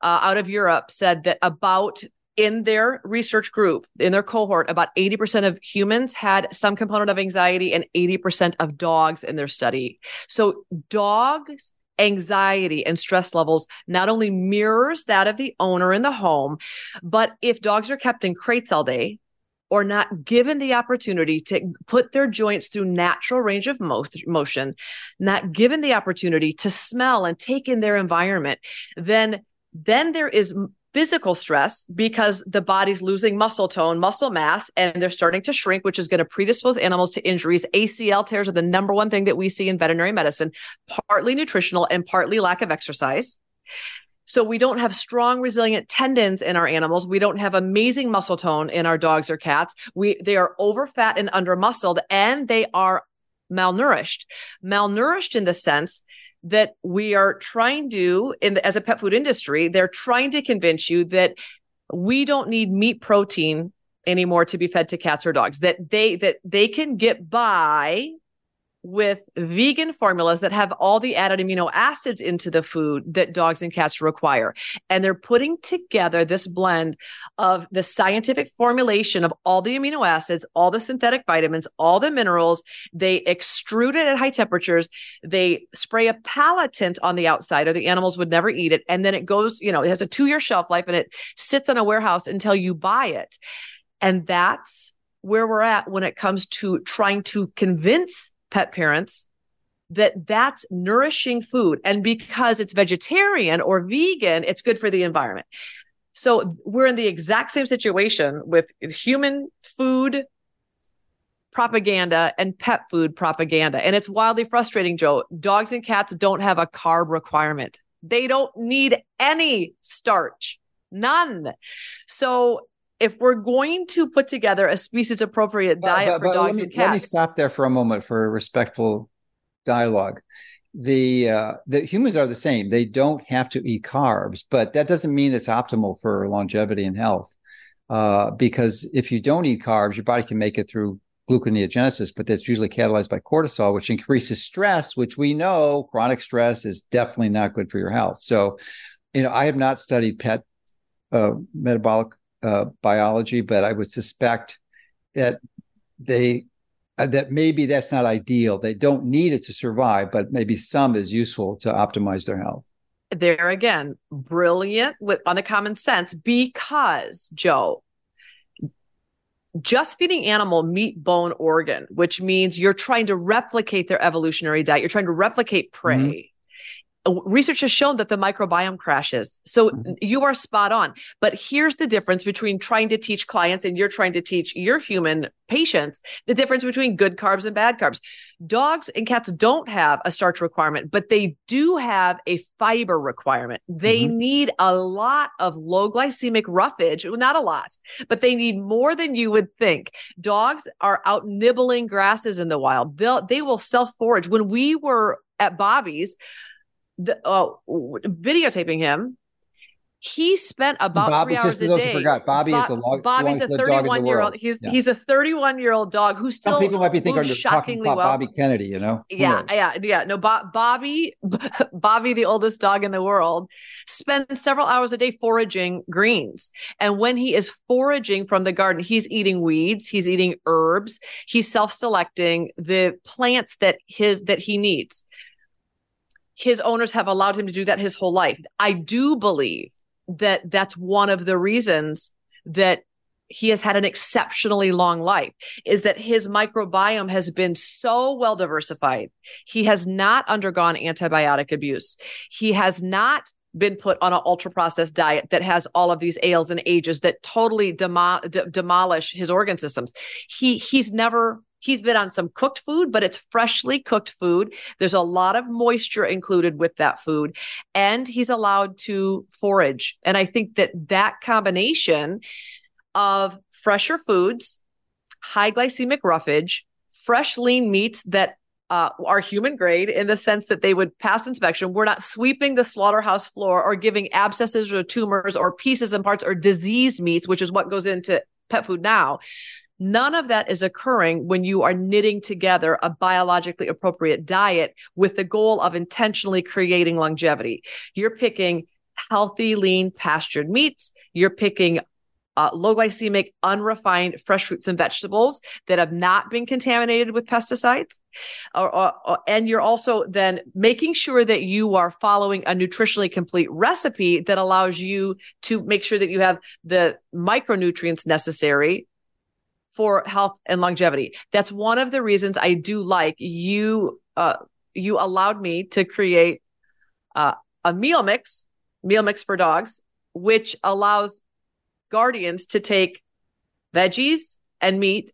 [SPEAKER 2] uh, out of Europe said that about in their research group, in their cohort, about 80% of humans had some component of anxiety and 80% of dogs in their study. So, dogs' anxiety and stress levels not only mirrors that of the owner in the home, but if dogs are kept in crates all day, or not given the opportunity to put their joints through natural range of mo- motion, not given the opportunity to smell and take in their environment, then then there is physical stress because the body's losing muscle tone, muscle mass, and they're starting to shrink, which is going to predispose animals to injuries. ACL tears are the number one thing that we see in veterinary medicine, partly nutritional and partly lack of exercise. So we don't have strong, resilient tendons in our animals. We don't have amazing muscle tone in our dogs or cats. We they are over fat and under muscled, and they are malnourished. Malnourished in the sense that we are trying to in the, as a pet food industry they're trying to convince you that we don't need meat protein anymore to be fed to cats or dogs that they that they can get by with vegan formulas that have all the added amino acids into the food that dogs and cats require. And they're putting together this blend of the scientific formulation of all the amino acids, all the synthetic vitamins, all the minerals. They extrude it at high temperatures. They spray a palatant on the outside, or the animals would never eat it. And then it goes, you know, it has a two year shelf life and it sits in a warehouse until you buy it. And that's where we're at when it comes to trying to convince pet parents that that's nourishing food. And because it's vegetarian or vegan, it's good for the environment. So we're in the exact same situation with human food propaganda and pet food propaganda. And it's wildly frustrating, Joe. Dogs and cats don't have a carb requirement, they don't need any starch, none. So if we're going to put together a species appropriate diet but, but, for dogs
[SPEAKER 1] me,
[SPEAKER 2] and cats.
[SPEAKER 1] Let me stop there for a moment for a respectful dialogue. The uh, the humans are the same. They don't have to eat carbs, but that doesn't mean it's optimal for longevity and health. Uh, because if you don't eat carbs, your body can make it through gluconeogenesis, but that's usually catalyzed by cortisol, which increases stress, which we know chronic stress is definitely not good for your health. So, you know, I have not studied pet uh, metabolic uh, biology, but I would suspect that they uh, that maybe that's not ideal. They don't need it to survive, but maybe some is useful to optimize their health.
[SPEAKER 2] There again, brilliant with on the common sense because Joe, just feeding animal meat, bone, organ, which means you're trying to replicate their evolutionary diet. You're trying to replicate prey. Mm-hmm research has shown that the microbiome crashes. So mm-hmm. you are spot on. But here's the difference between trying to teach clients and you're trying to teach your human patients the difference between good carbs and bad carbs. Dogs and cats don't have a starch requirement, but they do have a fiber requirement. They mm-hmm. need a lot of low glycemic roughage, well, not a lot, but they need more than you would think. Dogs are out nibbling grasses in the wild. They'll they will self forage. When we were at Bobby's, the, uh, videotaping him. He spent about Bobby, three hours a day.
[SPEAKER 1] Forgot. Bobby Bo- is a log,
[SPEAKER 2] Bobby's a 31 year old. He's yeah. he's a 31 year old dog who still
[SPEAKER 1] Some people might be thinking shockingly well. Bobby Kennedy, you know?
[SPEAKER 2] Yeah, yeah, yeah. No, Bo- Bobby, Bobby, the oldest dog in the world, spends several hours a day foraging greens. And when he is foraging from the garden, he's eating weeds, he's eating herbs, he's self-selecting the plants that his that he needs his owners have allowed him to do that his whole life. I do believe that that's one of the reasons that he has had an exceptionally long life is that his microbiome has been so well diversified. He has not undergone antibiotic abuse. He has not been put on an ultra processed diet that has all of these ALEs and AGEs that totally demo- d- demolish his organ systems. He he's never He's been on some cooked food, but it's freshly cooked food. There's a lot of moisture included with that food, and he's allowed to forage. And I think that that combination of fresher foods, high glycemic roughage, fresh lean meats that uh, are human grade in the sense that they would pass inspection. We're not sweeping the slaughterhouse floor or giving abscesses or tumors or pieces and parts or disease meats, which is what goes into pet food now. None of that is occurring when you are knitting together a biologically appropriate diet with the goal of intentionally creating longevity. You're picking healthy, lean, pastured meats. You're picking uh, low glycemic, unrefined fresh fruits and vegetables that have not been contaminated with pesticides. Or, or, or, and you're also then making sure that you are following a nutritionally complete recipe that allows you to make sure that you have the micronutrients necessary for health and longevity. That's one of the reasons I do like you. Uh, you allowed me to create uh, a meal mix, meal mix for dogs, which allows guardians to take veggies and meat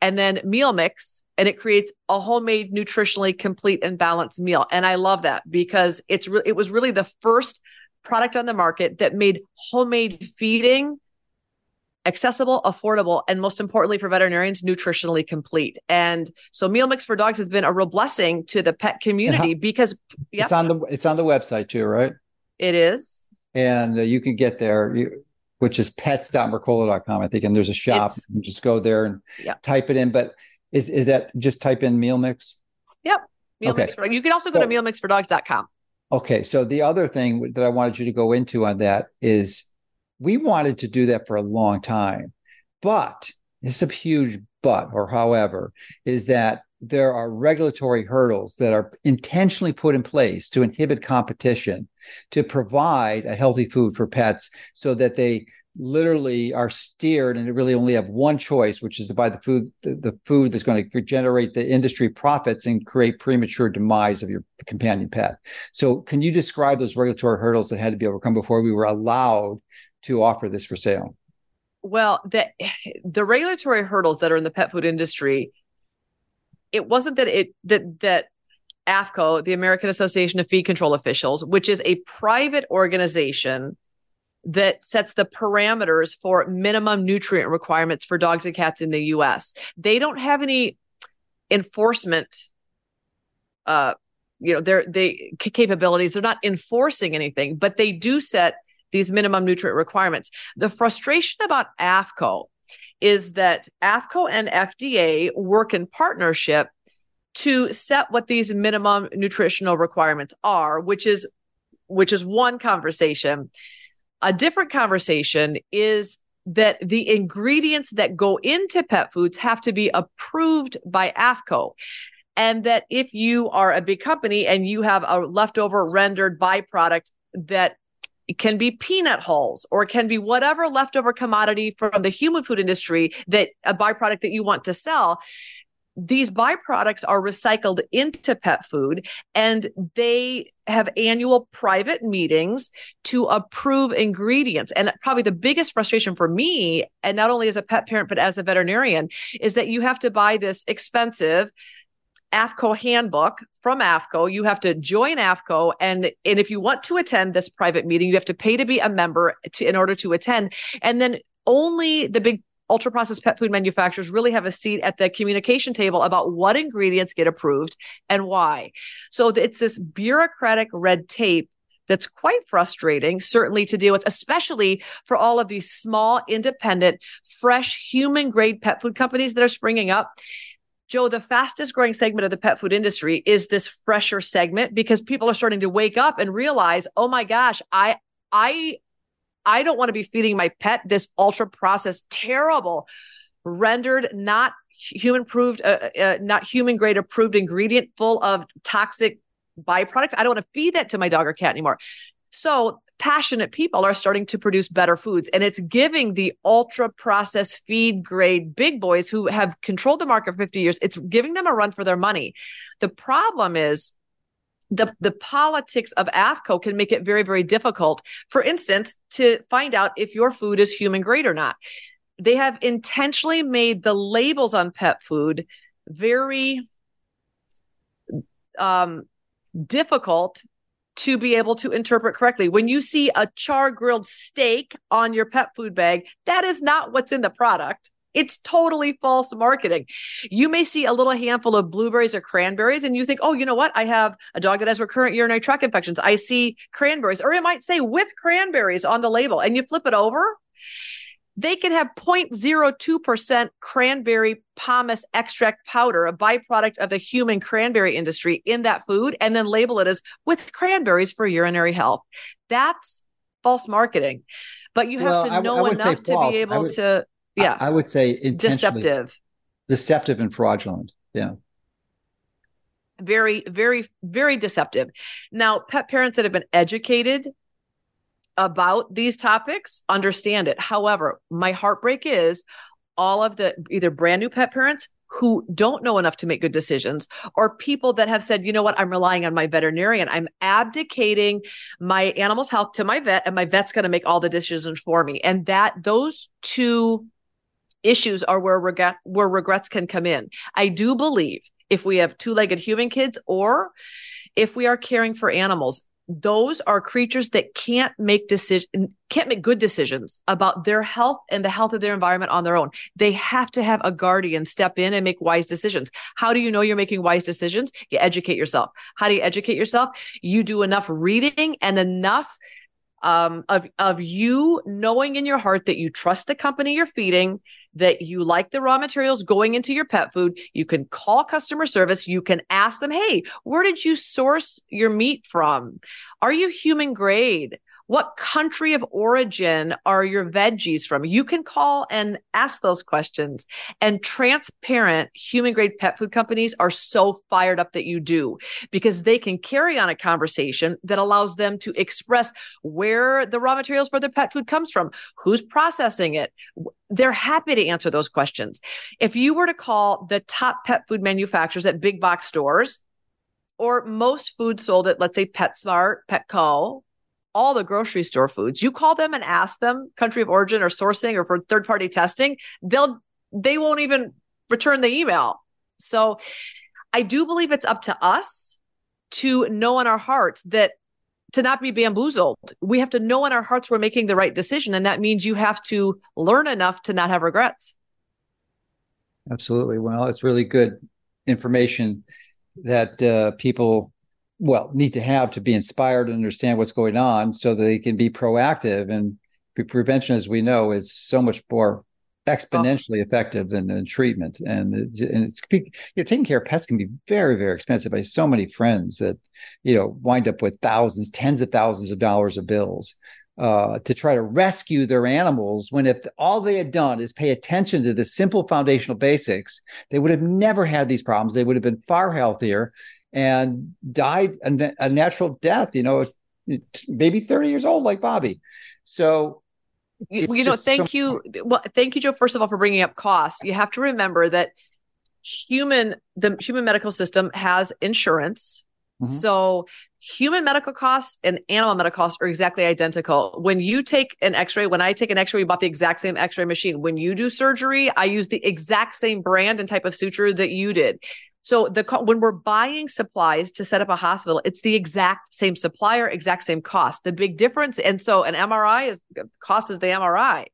[SPEAKER 2] and then meal mix and it creates a homemade nutritionally complete and balanced meal and i love that because it's re- it was really the first product on the market that made homemade feeding accessible, affordable, and most importantly for veterinarians, nutritionally complete. And so Meal Mix for Dogs has been a real blessing to the pet community because
[SPEAKER 1] yep, it's on the it's on the website too, right?
[SPEAKER 2] It is.
[SPEAKER 1] And uh, you can get there, you, which is pets.mercola.com, I think. And there's a shop. you just go there and yep. type it in. But is is that just type in meal mix?
[SPEAKER 2] Yep. Meal okay. Mix for, you can also go so, to mealmixfordogs.com.
[SPEAKER 1] Okay. So the other thing that I wanted you to go into on that is we wanted to do that for a long time. But it's a huge but, or however, is that there are regulatory hurdles that are intentionally put in place to inhibit competition to provide a healthy food for pets so that they literally are steered and really only have one choice which is to buy the food the, the, food that's going to generate the industry profits and create premature demise of your companion pet so can you describe those regulatory hurdles that had to be overcome before we were allowed to offer this for sale?
[SPEAKER 2] Well, the the regulatory hurdles that are in the pet food industry it wasn't that it that that AAFCO, the American Association of Feed Control Officials, which is a private organization that sets the parameters for minimum nutrient requirements for dogs and cats in the US. They don't have any enforcement uh you know their they capabilities they're not enforcing anything but they do set these minimum nutrient requirements the frustration about AAFCO is that AAFCO and FDA work in partnership to set what these minimum nutritional requirements are which is which is one conversation a different conversation is that the ingredients that go into pet foods have to be approved by AAFCO. And that if you are a big company and you have a leftover rendered byproduct that can be peanut hulls or it can be whatever leftover commodity from the human food industry that a byproduct that you want to sell, these byproducts are recycled into pet food and they have annual private meetings to approve ingredients. And probably the biggest frustration for me, and not only as a pet parent, but as a veterinarian, is that you have to buy this expensive AAFCO handbook from AAFCO. You have to join AAFCO. and and if you want to attend this private meeting, you have to pay to be a member to, in order to attend. And then only the big ultra processed pet food manufacturers really have a seat at the communication table about what ingredients get approved and why. So it's this bureaucratic red tape that's quite frustrating, certainly to deal with, especially for all of these small, independent, fresh, human grade pet food companies that are springing up. Joe, the fastest growing segment of the pet food industry is this fresher segment because people are starting to wake up and realize, oh my gosh, I I I don't want to be feeding my pet this ultra processed, terrible, rendered, not human proved, uh, uh, uh, not human grade approved ingredient full of toxic byproducts. I don't want to feed that to my dog or cat anymore. So passionate people are starting to produce better foods and it's giving the ultra processed feed grade big boys who have controlled the market for 50 years it's giving them a run for their money the problem is the, the politics of AAFCO can make it very, very difficult, for instance, to find out if your food is human grade or not. They have intentionally made the labels on pet food very um, difficult to be able to interpret correctly. When you see a char grilled steak on your pet food bag, that is not what's in the product. It's totally false marketing. You may see a little handful of blueberries or cranberries, and you think, oh, you know what? I have a dog that has recurrent urinary tract infections. I see cranberries, or it might say with cranberries on the label, and you flip it over. They can have 0.02% cranberry pomace extract powder, a byproduct of the human cranberry industry, in that food, and then label it as with cranberries for urinary health. That's false marketing. But you have well, to know enough to be able would, to yeah
[SPEAKER 1] i, I would say
[SPEAKER 2] deceptive
[SPEAKER 1] deceptive and fraudulent yeah
[SPEAKER 2] very very very deceptive now pet parents that have been educated about these topics understand it. However my heartbreak is all of the either brand new pet parents who don't know enough to make good decisions or people that have said you know what? I'm relying on my veterinarian. I'm abdicating my animal's health to my vet and my vet's going to make all the decisions for me. And that those two issues are where regret where regrets can come in. I do believe if we have two-legged human kids or if we are caring for animals, those are creatures that can't make decision can't make good decisions about their health and the health of their environment on their own. They have to have a guardian step in and make wise decisions. How do you know you're making wise decisions? You educate yourself. How do you educate yourself? You do enough reading and enough um, of of you knowing in your heart that you trust the company you're feeding that you like the raw materials going into your pet food, you can call customer service. You can ask them, hey, where did you source your meat from? Are you human grade? What country of origin are your veggies from? You can call and ask those questions. And transparent human grade pet food companies are so fired up that you do because they can carry on a conversation that allows them to express where the raw materials for their pet food comes from, who's processing it. They're happy to answer those questions. If you were to call the top pet food manufacturers at big box stores, or most food sold at, let's say, PetSmart, Petco, all the grocery store foods. You call them and ask them country of origin or sourcing or for third party testing, they'll they won't even return the email. So I do believe it's up to us to know in our hearts that to not be bamboozled. We have to know in our hearts we're making the right decision. And that means you have to learn enough to not have regrets.
[SPEAKER 1] Absolutely. Well, it's really good information that uh, people, well, need to have to be inspired and understand what's going on so that they can be proactive. And prevention, as we know, is so much more exponentially oh. effective than, than treatment. And it's, and it's you know, taking care of pets can be very, very expensive. I have so many friends that, you know, wind up with thousands, tens of thousands of dollars of bills uh, to try to rescue their animals when if all they had done is pay attention to the simple foundational basics, they would have never had these problems. They would have been far healthier and died a, a natural death, you know, maybe 30 years old like Bobby. So
[SPEAKER 2] you, you know thank so- you well thank you joe first of all for bringing up cost you have to remember that human the human medical system has insurance mm-hmm. so human medical costs and animal medical costs are exactly identical when you take an x-ray when i take an x-ray we bought the exact same x-ray machine when you do surgery i use the exact same brand and type of suture that you did so the when we're buying supplies to set up a hospital, it's the exact same supplier, exact same cost. The big difference, and so an MRI is cost is the MRI.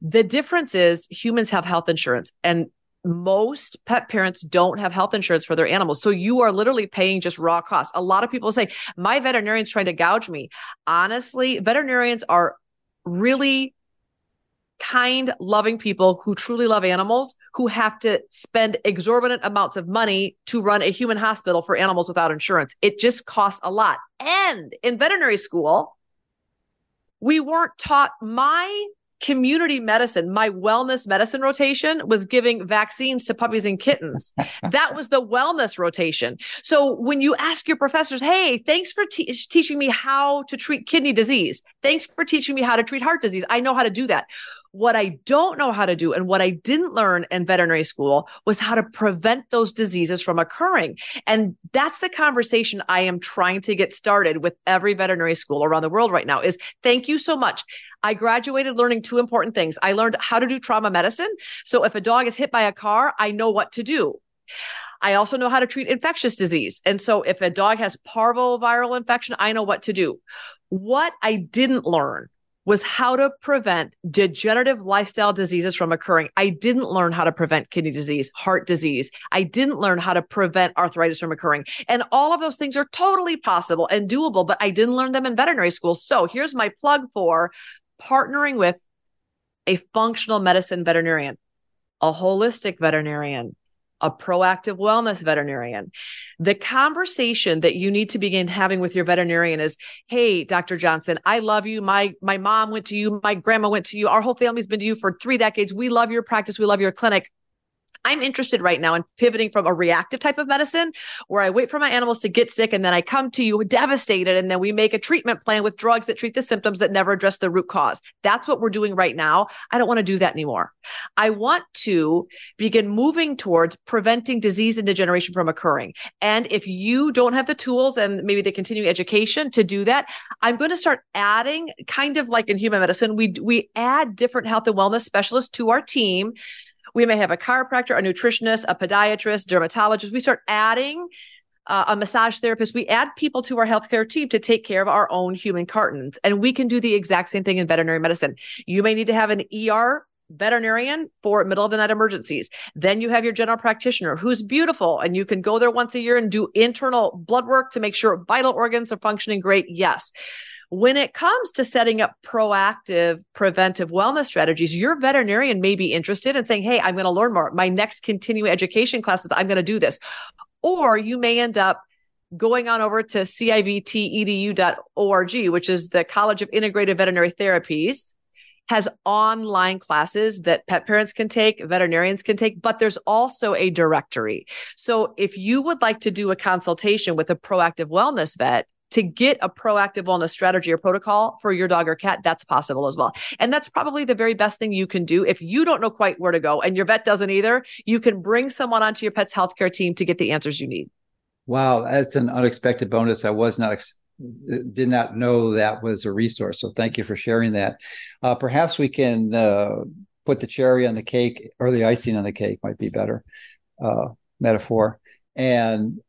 [SPEAKER 2] The difference is humans have health insurance, and most pet parents don't have health insurance for their animals. So you are literally paying just raw costs. A lot of people say, My veterinarian's trying to gouge me. Honestly, veterinarians are really kind, loving people who truly love animals who have to spend exorbitant amounts of money to run a human hospital for animals without insurance. It just costs a lot. And in veterinary school, we weren't taught my community medicine, my wellness medicine rotation was giving vaccines to puppies and kittens. that was the wellness rotation. So when you ask your professors, hey, thanks for te- teaching me how to treat kidney disease, thanks for teaching me how to treat heart disease, I know how to do that. What I don't know how to do and what I didn't learn in veterinary school was how to prevent those diseases from occurring. And that's the conversation I am trying to get started with every veterinary school around the world right now is thank you so much. I graduated learning two important things. I learned how to do trauma medicine. So if a dog is hit by a car, I know what to do. I also know how to treat infectious disease. And so if a dog has parvoviral infection, I know what to do. What I didn't learn was how to prevent degenerative lifestyle diseases from occurring. I didn't learn how to prevent kidney disease, heart disease. I didn't learn how to prevent arthritis from occurring. And all of those things are totally possible and doable, but I didn't learn them in veterinary school. So here's my plug for partnering with a functional medicine veterinarian, a holistic veterinarian, a proactive wellness veterinarian. The conversation that you need to begin having with your veterinarian is, "Hey, Dr. Johnson, I love you. My my mom went to you, my grandma went to you. Our whole family's been to you for 3 decades. We love your practice, we love your clinic. I'm interested right now in pivoting from a reactive type of medicine where I wait for my animals to get sick and then I come to you devastated and then we make a treatment plan with drugs that treat the symptoms that never address the root cause. That's what we're doing right now. I don't want to do that anymore. I want to begin moving towards preventing disease and degeneration from occurring. And if you don't have the tools and maybe the continuing education to do that, I'm going to start adding kind of like in human medicine, we we add different health and wellness specialists to our team we may have a chiropractor, a nutritionist, a podiatrist, dermatologist. We start adding uh, a massage therapist. We add people to our healthcare team to take care of our own human cartons. And we can do the exact same thing in veterinary medicine. You may need to have an ER veterinarian for middle of the night emergencies. Then you have your general practitioner who's beautiful and you can go there once a year and do internal blood work to make sure vital organs are functioning great. Yes. When it comes to setting up proactive preventive wellness strategies, your veterinarian may be interested in saying, Hey, I'm going to learn more. My next continuing education classes, I'm going to do this. Or you may end up going on over to civtedu.org, which is the College of Integrated Veterinary Therapies, has online classes that pet parents can take, veterinarians can take, but there's also a directory. So if you would like to do a consultation with a proactive wellness vet, to get a proactive wellness strategy or protocol for your dog or cat, that's possible as well. And that's probably the very best thing you can do. If you don't know quite where to go and your vet doesn't either, you can bring someone onto your pet's healthcare team to get the answers you need.
[SPEAKER 1] Wow, that's an unexpected bonus. I was not ex- did not know that was a resource. So thank you for sharing that. Uh, perhaps we can uh, put the cherry on the cake or the icing on the cake might be better. Uh, metaphor. And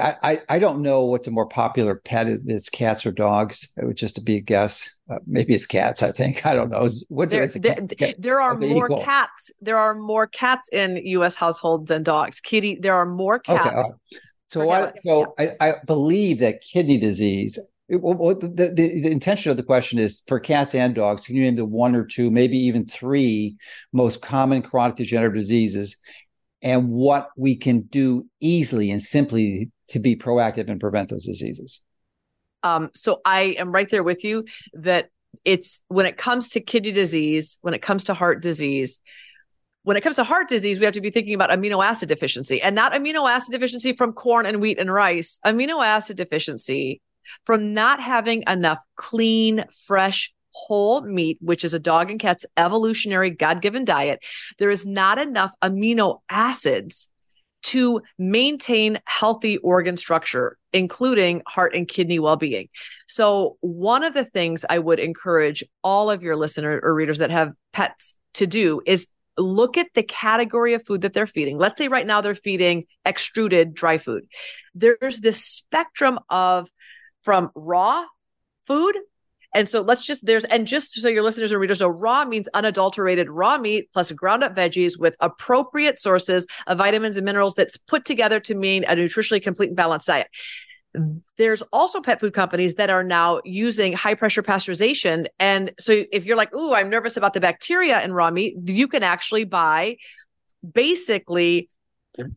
[SPEAKER 1] I, I, don't know what's a more popular pet. It's cats or dogs. It would just to be a guess. Uh, maybe it's cats. I think I don't know. What
[SPEAKER 2] there, there, there, are more equal? cats. There are more cats in U.S. households than dogs. Kitty. There are more cats. Okay, uh,
[SPEAKER 1] so what? So I, I believe that kidney disease. It, well, the, the, the intention of the question is for cats and dogs. Can you name the one or two, maybe even three most common chronic degenerative diseases and what we can do easily and simply to be proactive and prevent those diseases.
[SPEAKER 2] Um, so I am right there with you that it's when it comes to kidney disease, when it comes to heart disease, when it comes to heart disease, we have to be thinking about amino acid deficiency and not amino acid deficiency from corn and wheat and rice, amino acid deficiency from not having enough clean, fresh whole meat, which is a dog and cat's evolutionary God given diet, there is not enough amino acids to maintain healthy organ structure, including heart and kidney well being. So, one of the things I would encourage all of your listeners or readers that have pets to do is look at the category of food that they're feeding. Let's say right now they're feeding extruded dry food. There's this spectrum of from raw food and so let's just there's and just so your listeners and readers know, raw means unadulterated raw meat plus ground up veggies with appropriate sources of vitamins and minerals that's put together to mean a nutritionally complete and balanced diet. There's also pet food companies that are now using high pressure pasteurization. And so if you're like, ooh, I'm nervous about the bacteria in raw meat, you can actually buy basically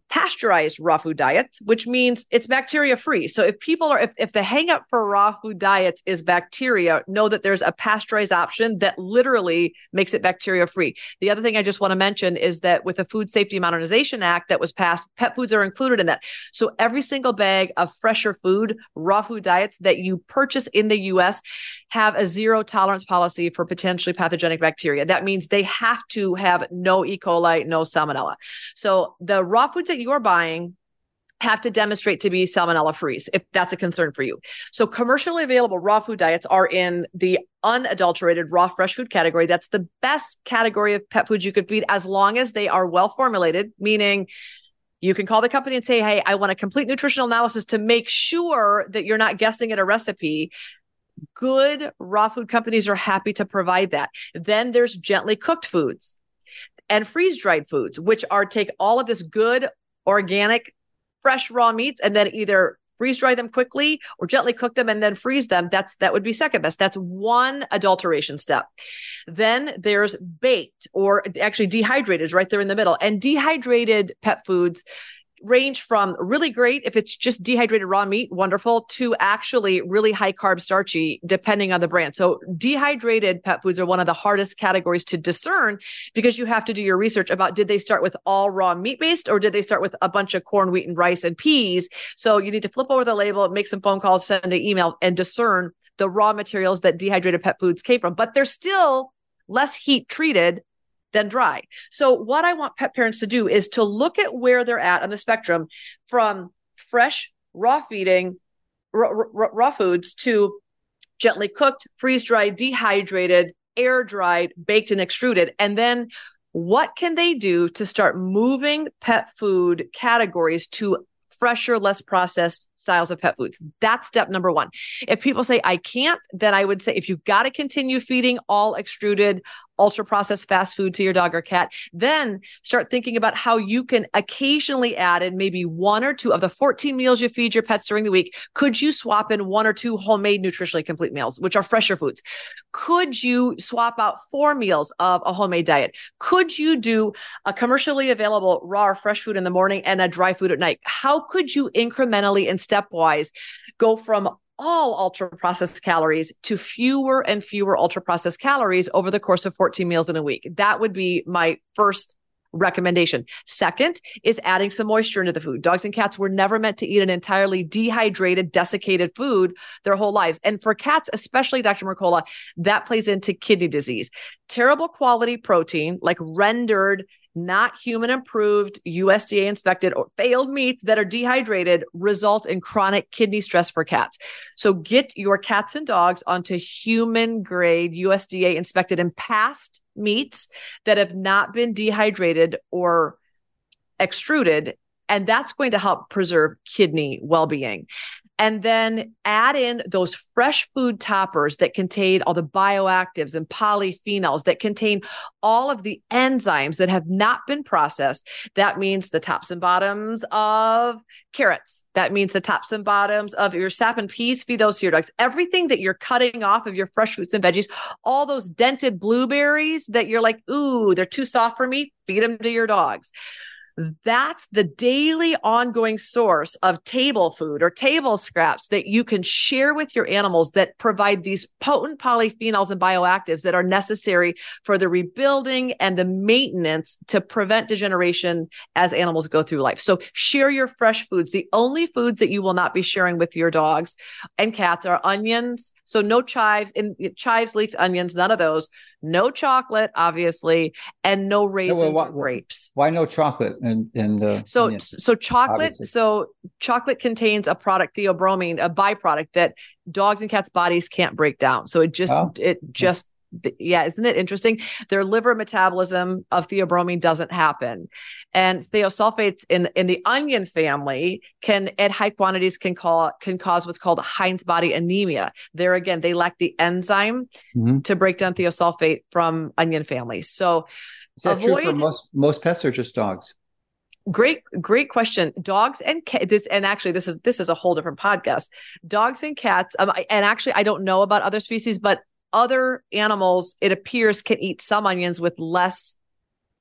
[SPEAKER 2] pasteurized raw food diets, which means it's bacteria free. So if people are, if, if the hangup for raw food diets is bacteria, know that there's a pasteurized option that literally makes it bacteria free. The other thing I just want to mention is that with the Food Safety Modernization Act that was passed, pet foods are included in that. So every single bag of fresher food, raw food diets that you purchase in the US have a zero tolerance policy for potentially pathogenic bacteria. That means they have to have no E. coli, no salmonella. So the raw foods that you're buying have to demonstrate to be salmonella free if that's a concern for you. So commercially available raw food diets are in the unadulterated raw fresh food category. That's the best category of pet foods you could feed as long as they are well formulated, meaning you can call the company and say, Hey, I want a complete nutritional analysis to make sure that you're not guessing at a recipe good raw food companies are happy to provide that. Then there's gently cooked foods and freeze dried foods, which are take all of this good organic fresh raw meats and then either freeze dry them quickly or gently cook them and then freeze them. That's that would be second best. That's one adulteration step. Then there's baked or actually dehydrated right there in the middle. And dehydrated pet foods range from really great if it's just dehydrated raw meat, wonderful, to actually really high carb starchy, depending on the brand. So, dehydrated pet foods are one of the hardest categories to discern because you have to do your research about did they start with all raw meat based or did they start with a bunch of corn, wheat, and rice and peas? So, you need to flip over the label, make some phone calls, send an email, and discern the raw materials that dehydrated pet foods came from. But they're still less heat treated than dry. So, what I want pet parents to do is to look at where they're at on the spectrum from fresh, raw feeding, raw, raw, foods to gently cooked, freeze dried, dehydrated, air dried, baked, and extruded. And then what can they do to start moving pet food categories to fresher, less processed styles of pet foods. That's step number one. If people say, I can't, then I would say, if you've got to continue feeding all extruded, ultra processed fast food to your dog or cat, then start thinking about how you can occasionally add in maybe one or two of the 14 meals you feed your pets during the week. Could you swap in one or two homemade nutritionally complete meals, which are fresher foods? Could you swap out four meals of a homemade diet? Could you do a commercially available raw or fresh food in the morning and a dry food at night? How could you incrementally and stepwise go from all ultra processed calories to fewer and fewer ultra processed calories over the course of 14 meals in a week. That would be my first recommendation. Second is adding some moisture into the food. Dogs and cats were never meant to eat an entirely dehydrated, desiccated food their whole lives. And for cats, especially Dr. Mercola, that plays into kidney disease. Terrible quality protein, like rendered not human improved, USDA inspected, or failed meats that are dehydrated result in chronic kidney stress for cats. So get your cats and dogs onto human grade, USDA inspected and passed meats that have not been dehydrated or extruded and that's going to help preserve kidney well-being and then add in those fresh food toppers that contain all the bioactives and polyphenols that contain all of the enzymes that have not been processed. That means the tops and bottoms of carrots. That means the tops and bottoms of your sap and peas. Feed those to your dogs. Everything that you're cutting off of your fresh fruits and veggies, all those dented blueberries that you're like, ooh, they're too soft for me. Feed them to your dogs that's the daily ongoing source of table food or table scraps that you can share with your animals that provide these potent polyphenols and bioactives that are necessary for the rebuilding and the maintenance to prevent degeneration as animals go through life. So share your fresh foods. The only foods that you will not be sharing with your dogs and cats are onions. So no chives and chives, leeks, onions, none of those no chocolate, obviously, and no raisins no, well, or grapes.
[SPEAKER 1] Why no chocolate? And and uh,
[SPEAKER 2] so so chocolate. Obviously. So chocolate contains a product theobromine, a byproduct that dogs and cats' bodies can't break down. So it just oh. it just yeah, isn't it interesting? Their liver metabolism of theobromine doesn't happen. And thiosulfates in, in the onion family can at high quantities can call can cause what's called Heinz body anemia. There again, they lack the enzyme mm-hmm. to break down thiosulfate from onion families. So
[SPEAKER 1] is that avoid, true for most most pets or just dogs?
[SPEAKER 2] Great, great question. Dogs and ca- this, and actually, this is this is a whole different podcast. Dogs and cats, um, and actually, I don't know about other species, but other animals, it appears, can eat some onions with less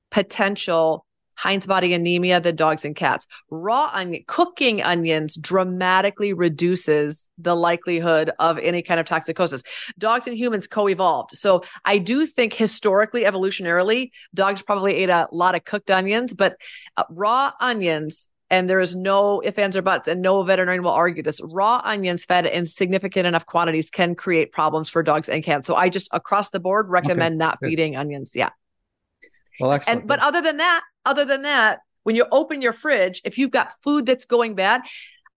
[SPEAKER 2] potential Heinz body anemia than dogs and cats. Raw onion, cooking onions dramatically reduces the likelihood of any kind of toxicosis. Dogs and humans co-evolved. So I do think historically, evolutionarily, dogs probably ate a lot of cooked onions, but uh, raw onions and there is no if, ands, or buts, and no veterinarian will argue this. Raw onions fed in significant enough quantities can create problems for dogs and cats. So I just across the board recommend okay. not Good. feeding onions. Yeah.
[SPEAKER 1] Well, excellent.
[SPEAKER 2] And but other than that, other than that, when you open your fridge, if you've got food that's going bad,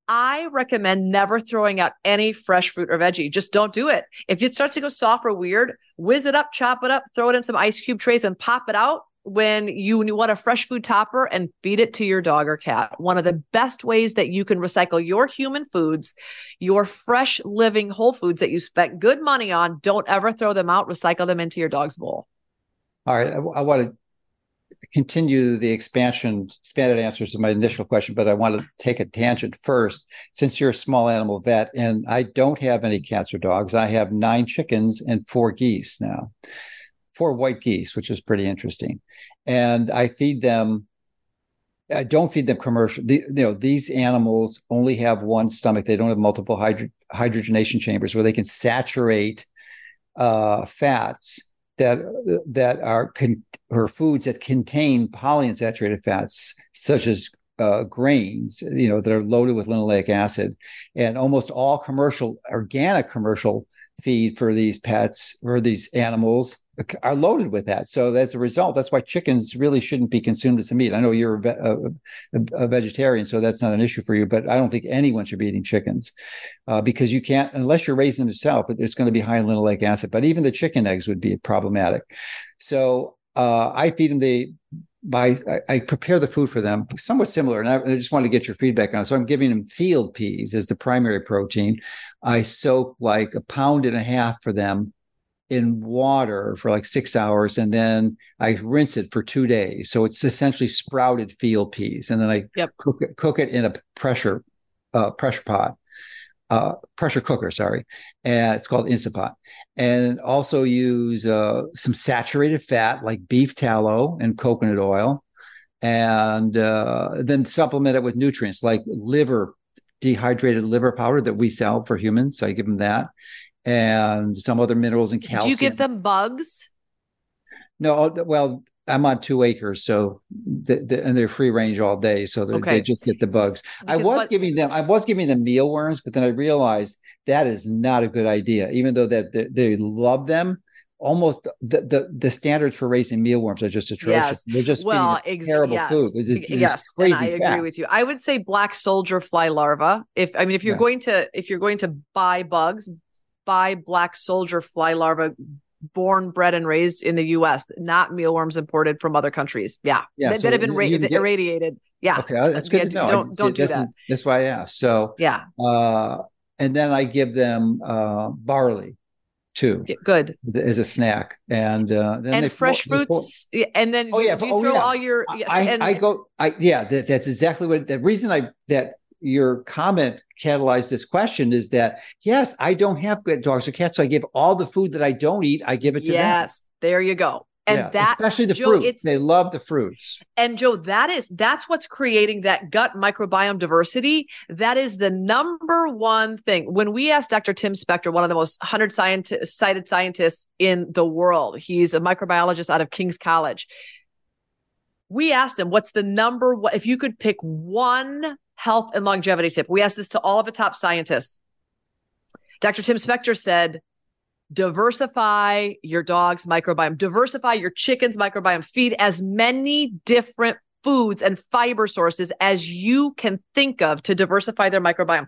[SPEAKER 2] I recommend never throwing out any fresh fruit or veggie. Just don't do it. If it starts to go soft or weird, whiz it up, chop it up, throw it in some ice cube trays and pop it out when you want a fresh food topper and feed it to your dog or cat. One of the best ways that you can recycle your human foods, your fresh living whole foods that you spent good money on, don't ever throw them out, recycle them into your dog's bowl.
[SPEAKER 1] All right. I, I want to continue the expansion, expanded answers to my initial question, but I want to take a tangent first. Since you're a small animal vet, and I don't have any cats or dogs, I have nine chickens and four geese now four white geese, which is pretty interesting. And I feed them. I don't feed them commercial. The, you know, these animals only have one stomach. They don't have multiple hydro, hydrogenation chambers where they can saturate uh, fats that that are con- or foods that contain polyunsaturated fats, such as uh, grains, you know, that are loaded with linoleic acid, and almost all commercial, organic commercial feed for these pets or these animals are loaded with that. So as a result, that's why chickens really shouldn't be consumed as a meat. I know you're a, a, a, vegetarian, so that's not an issue for you. But I don't think anyone should be eating chickens uh, because you can't, unless you're raising them yourself. It's going to be high in linoleic acid. But even the chicken eggs would be problematic. So uh, I feed them the by I, I, prepare the food for them somewhat similar and I, I, just wanted to get your feedback on it so i'm giving them field peas as the primary protein i soak like a pound and a half for them in water for like six hours and then I rinse it for two days. So it's essentially sprouted field peas. And then I yep. cook, it, cook it in a pressure uh, pressure pot, uh, pressure cooker, sorry. And it's called Instant Pot. And also use uh, some saturated fat like beef tallow and coconut oil. And uh, then supplement it with nutrients like liver, dehydrated liver powder that we sell for humans. So I give them that and some other minerals and calcium.
[SPEAKER 2] Do you give them bugs?
[SPEAKER 1] No, oh, well, I'm on two acres, so the, the, and they're free range all day, so okay. they just get the bugs. Because I was what, giving them, I was giving them mealworms, but then I realized that is not a good idea. Even though that they, they, love them, almost the, the, the standards for raising mealworms are just atrocious. Yes. They're just well, ex- terrible
[SPEAKER 2] yes.
[SPEAKER 1] food.
[SPEAKER 2] Just, yes, and I agree with you. I would say black soldier fly larva. If I mean, if you're yeah. going to if you're going to buy bugs, buy black soldier fly larva born, bred, and raised in the U.S., not mealworms imported from other countries. Yeah,
[SPEAKER 1] yeah,
[SPEAKER 2] that, so that have been ra- get... irradiated. Yeah,
[SPEAKER 1] okay, that's good to know.
[SPEAKER 2] Don't don't do that.
[SPEAKER 1] That's why I asked. So
[SPEAKER 2] yeah,
[SPEAKER 1] uh, and then I give them uh, barley too.
[SPEAKER 2] Good
[SPEAKER 1] as a snack, and uh, then
[SPEAKER 2] and fresh fruits, and then
[SPEAKER 1] oh yeah,
[SPEAKER 2] do you
[SPEAKER 1] oh,
[SPEAKER 2] throw
[SPEAKER 1] yeah.
[SPEAKER 2] all your? Yes,
[SPEAKER 1] I,
[SPEAKER 2] and,
[SPEAKER 1] I go, I yeah, that, that's exactly what the reason I that your comment catalyzed this question is that yes, I don't have good dogs or cats, so I give all the food that I don't eat, I give it to
[SPEAKER 2] yes,
[SPEAKER 1] them.
[SPEAKER 2] Yes, there you go. And
[SPEAKER 1] yeah,
[SPEAKER 2] that
[SPEAKER 1] especially the
[SPEAKER 2] Joe,
[SPEAKER 1] fruits, they love the fruits.
[SPEAKER 2] And Joe, that is that's what's creating that gut microbiome diversity. That is the number one thing. When we asked Dr. Tim Spector, one of the most hundred scientist, cited scientists in the world, he's a microbiologist out of King's College. We asked him, "What's the number? What if you could pick one health and longevity tip?" We asked this to all of the top scientists. Dr. Tim Spector said, diversify your dog's microbiome, diversify your chicken's microbiome, feed as many different foods and fiber sources as you can think of to diversify their microbiome.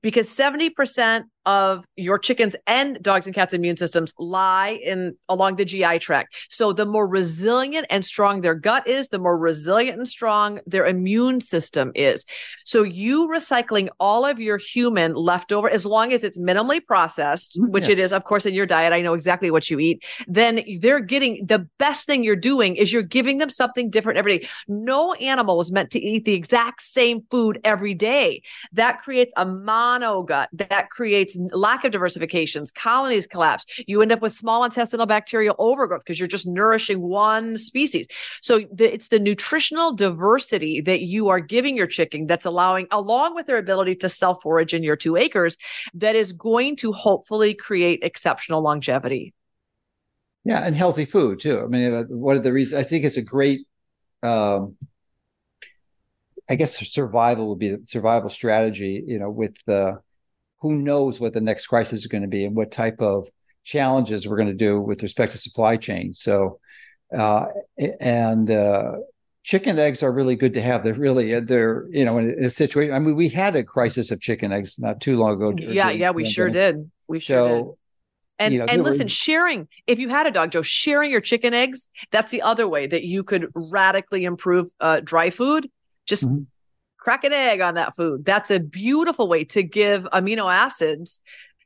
[SPEAKER 2] Because 70% of your chickens and dogs and cats immune systems lie in along the GI tract. So the more resilient and strong their gut is, the more resilient and strong their immune system is. So you recycling all of your human leftover as long as it's minimally processed, mm, which yes. it is of course in your diet, I know exactly what you eat, then they're getting the best thing you're doing is you're giving them something different every day. No animal is meant to eat the exact same food every day. That creates a mono gut. That creates lack of diversifications, colonies collapse. You end up with small intestinal bacterial overgrowth because you're just nourishing one species. So the, it's the nutritional diversity that you are giving your chicken that's allowing, along with their ability to self forage in your two acres, that is going to hopefully create exceptional longevity.
[SPEAKER 1] Yeah, and healthy food too. I mean, uh, one of the reasons I think it's a great um, I guess survival would be the survival strategy, you know, with the who knows what the next crisis is going to be and what type of challenges we're going to do with respect to supply chain. So, uh, and uh, chicken eggs are really good to have. They're really they're you know in a situation. I mean, we had a crisis of chicken eggs not too long ago.
[SPEAKER 2] Yeah, yeah, we sure did. We sure so, did. And, you know, and listen, were... sharing, if you had a dog, Joe, sharing your chicken eggs, that's the other way that you could radically improve uh, dry food. Just mm-hmm crack an egg on that food. That's a beautiful way to give amino acids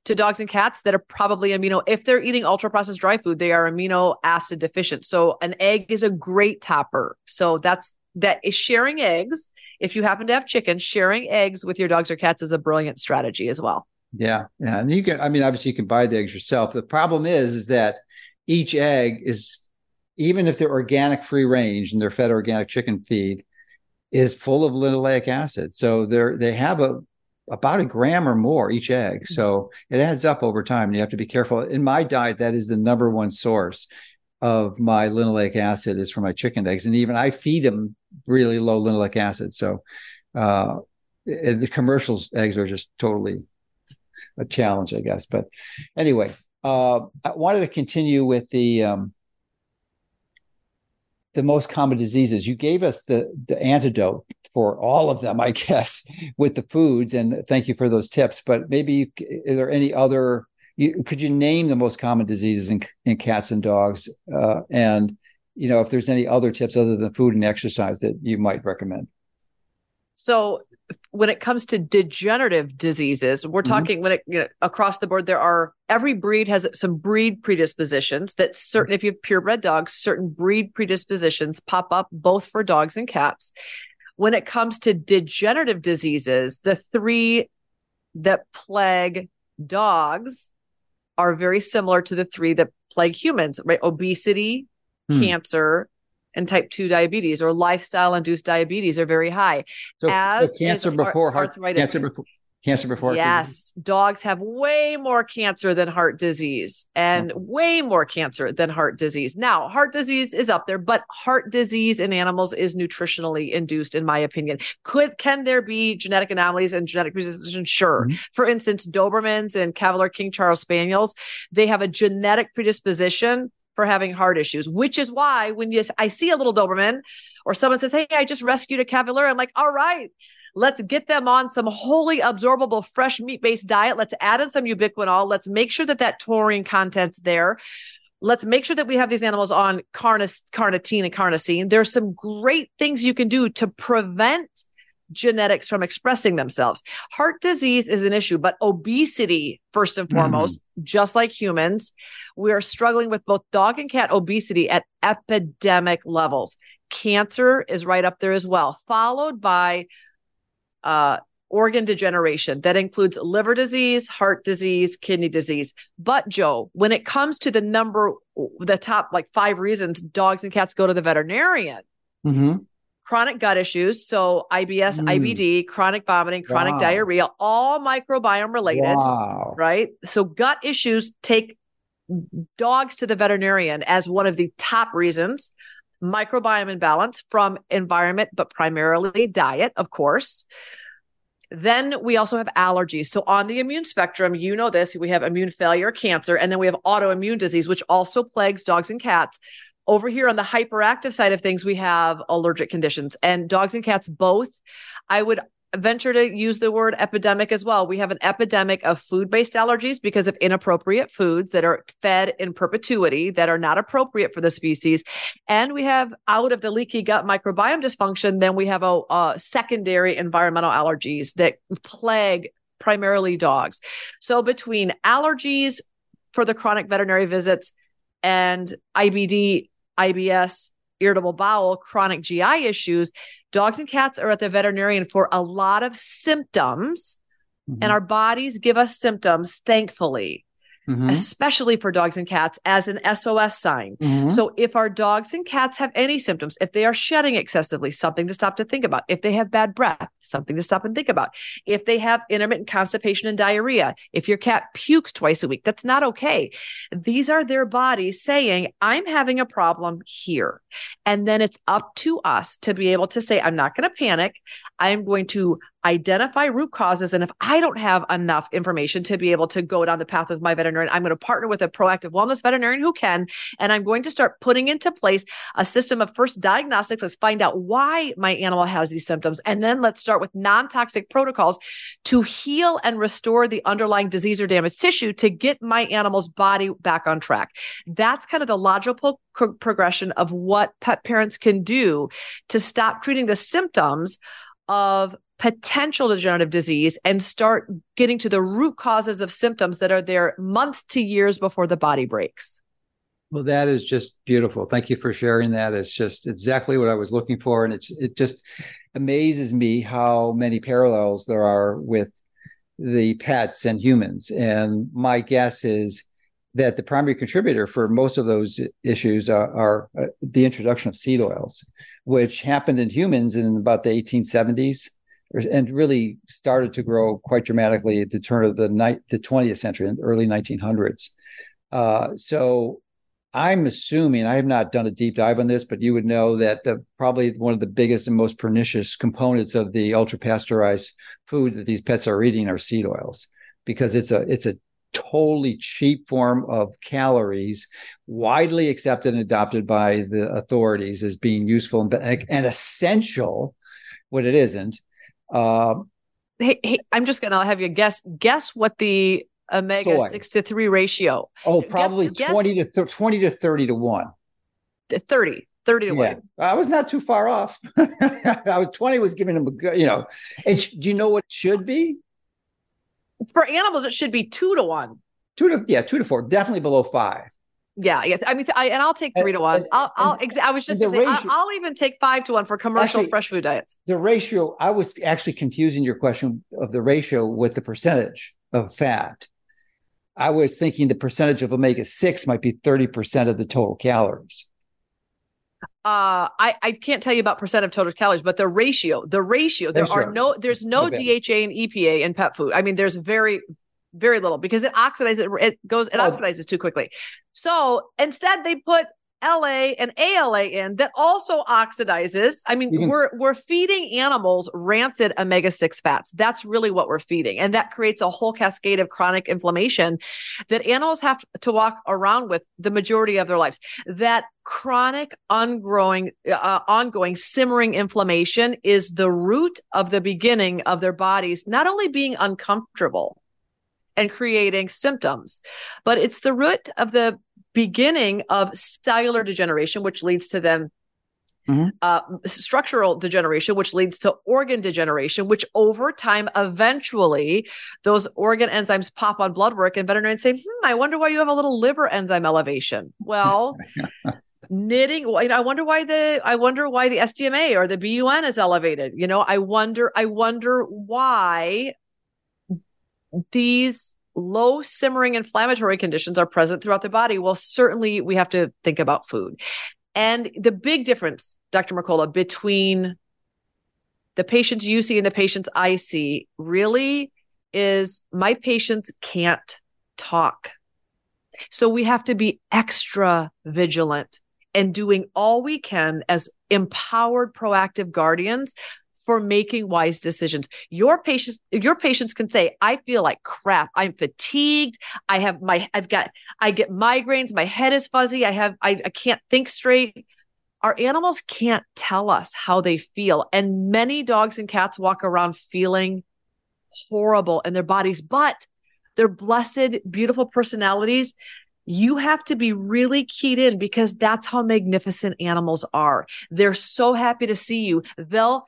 [SPEAKER 2] to dogs and cats that are probably amino if they're eating ultra processed dry food they are amino acid deficient. So an egg is a great topper. So that's that is sharing eggs. If you happen to have chicken sharing eggs with your dogs or cats is a brilliant strategy as well.
[SPEAKER 1] Yeah yeah and you can i mean obviously you can buy the eggs yourself. The problem is is that each egg is even if they're organic free range and they're fed organic chicken feed is full of linoleic acid. So they're they have a about a gram or more each egg. Mm-hmm. So it adds up over time. You have to be careful. In my diet, that is the number one source of my linoleic acid is from my chicken eggs, and even I feed them really low linoleic acid. So uh, the commercials eggs are just totally a challenge, I guess. But anyway, uh, I wanted to continue with the um, the most common diseases. You gave us the the antidote for all of them, I guess, with the foods. And thank you for those tips. But maybe you, is there any other? You, could you name the most common diseases in, in cats and dogs? Uh, and you know, if there's any other tips other than food and exercise that you might recommend.
[SPEAKER 2] So when it comes to degenerative diseases, we're mm-hmm. talking when it you know, across the board, there are every breed has some breed predispositions that certain, if you have purebred dogs, certain breed predispositions pop up both for dogs and cats. When it comes to degenerative diseases, the three that plague dogs are very similar to the three that plague humans, right? Obesity, hmm. cancer, and type 2 diabetes or lifestyle induced diabetes are very high.
[SPEAKER 1] So, As so cancer before heart, arthritis. Cancer before, cancer before
[SPEAKER 2] yes dogs have way more cancer than heart disease and oh. way more cancer than heart disease now heart disease is up there but heart disease in animals is nutritionally induced in my opinion could can there be genetic anomalies and genetic predisposition sure mm-hmm. for instance dobermans and cavalier king charles spaniels they have a genetic predisposition for having heart issues, which is why when you I see a little Doberman or someone says, Hey, I just rescued a Cavalier, I'm like, all right, let's get them on some wholly absorbable fresh meat based diet. Let's add in some ubiquinol. Let's make sure that that taurine content's there. let's make sure that we have these animals on carnis- carnitine and carnosine. There's some great things you can do to prevent genetics from expressing themselves. Heart disease is an issue, but obesity, first and foremost, mm. just like humans, we are struggling with both dog and cat obesity at epidemic levels. Cancer is right up there as well, followed by uh, organ degeneration that includes liver disease, heart disease, kidney disease. But Joe, when it comes to the number, the top like five reasons dogs and cats go to the veterinarian, mm-hmm chronic gut issues. So IBS, mm. IBD, chronic vomiting, chronic wow. diarrhea, all microbiome related. Wow. Right. So gut issues take dogs to the veterinarian as one of the top reasons. Microbiome imbalance from environment, but primarily diet, of course. Then we also have allergies. So on the immune spectrum, you know this, we have immune failure, cancer, and then we have autoimmune disease, which also plagues dogs and cats. Over here on the hyperactive side of things, we have allergic conditions and dogs and cats both. I would venture to use the word epidemic as well. We have an epidemic of food based allergies because of inappropriate foods that are fed in perpetuity that are not appropriate for the species. And we have out of the leaky gut microbiome dysfunction, then we have a, a secondary environmental allergies that plague primarily dogs. So between allergies for the chronic veterinary visits and IBD IBS, irritable bowel, chronic GI issues, dogs and cats are at the veterinarian for a lot of symptoms. Mm-hmm. And our bodies give us symptoms, thankfully mm-hmm. especially for dogs and cats, as an SOS sign. Mm-hmm. So if our dogs and cats have any symptoms, if they are shedding excessively, something to stop to think about. If they have bad breath, something to stop and think about. If they have intermittent constipation and diarrhea, if your cat pukes twice a week, that's not okay. These are their bodies saying, I'm having a problem here. And then it's up to us to be able to say, I'm not going to panic. I'm going to identify root causes. And if I don't have enough information to be able to go down the path of my veterinarian, I'm going to partner with a proactive wellness veterinarian who can. And I'm going to start putting into place a system of first diagnostics. Let's find out why my animal has these symptoms. And then let's start with non toxic protocols to heal and restore the underlying disease or damaged tissue to get my animal's body back on track. That's kind of the logical pro- progression of what pet parents can do to stop treating the symptoms of potential degenerative disease and start getting to the root causes of symptoms that are there months to years before the body breaks.
[SPEAKER 1] Well, that is just beautiful. Thank you for sharing that. It's just exactly what I was looking for. And it's it just amazes me how many parallels there are with the pets and humans. And my guess is that the primary contributor for most of those issues are, are uh, the introduction of seed oils, which happened in humans in about the 1870s and really started to grow quite dramatically at the turn of the night, the 20th century and early 1900s. Uh, so I'm assuming I have not done a deep dive on this, but you would know that the, probably one of the biggest and most pernicious components of the ultra pasteurized food that these pets are eating are seed oils because it's a it's a totally cheap form of calories, widely accepted and adopted by the authorities as being useful and, and essential. What it isn't,
[SPEAKER 2] uh, hey, hey, I'm just gonna have you guess. Guess what the omega soy. six to three ratio?
[SPEAKER 1] Oh, probably guess, twenty guess, to th- twenty to thirty to one.
[SPEAKER 2] 30 30 to yeah. 1
[SPEAKER 1] i was not too far off i was 20 was giving them a good you know and sh- do you know what it should be
[SPEAKER 2] for animals it should be two to one
[SPEAKER 1] two to yeah two to four definitely below five
[SPEAKER 2] yeah, yeah. I mean, I, and I'll take three to one. And, I'll, I'll. Exa- I was just. Say, ratio, I'll, I'll, even take five to one for commercial actually, fresh food diets.
[SPEAKER 1] The ratio. I was actually confusing your question of the ratio with the percentage of fat. I was thinking the percentage of omega six might be thirty percent of the total calories.
[SPEAKER 2] Uh, I, I can't tell you about percent of total calories, but the ratio, the ratio, there are no, there's no okay. DHA and EPA in pet food. I mean, there's very, very little because it oxidizes it goes it oh. oxidizes too quickly. So instead they put LA and ALA in that also oxidizes. I mean, we're we're feeding animals rancid omega-6 fats. That's really what we're feeding. And that creates a whole cascade of chronic inflammation that animals have to walk around with the majority of their lives. That chronic ongoing uh, ongoing simmering inflammation is the root of the beginning of their bodies not only being uncomfortable and creating symptoms. But it's the root of the beginning of cellular degeneration, which leads to then Mm-hmm. Uh, structural degeneration, which leads to organ degeneration, which over time, eventually, those organ enzymes pop on blood work, and veterinarians say, hmm, I wonder why you have a little liver enzyme elevation. Well, knitting i wonder why the i wonder why the sdma or the bun is elevated you know i wonder i wonder why these low simmering inflammatory conditions are present throughout the body. Well certainly we have to think about food. And the big difference dr mercola between the patients you see and the patients i see really is my patients can't talk. So we have to be extra vigilant and doing all we can as empowered proactive guardians for making wise decisions. Your patients your patients can say I feel like crap. I'm fatigued. I have my I've got I get migraines, my head is fuzzy, I have I, I can't think straight. Our animals can't tell us how they feel and many dogs and cats walk around feeling horrible in their bodies, but their blessed beautiful personalities you have to be really keyed in because that's how magnificent animals are. They're so happy to see you. They'll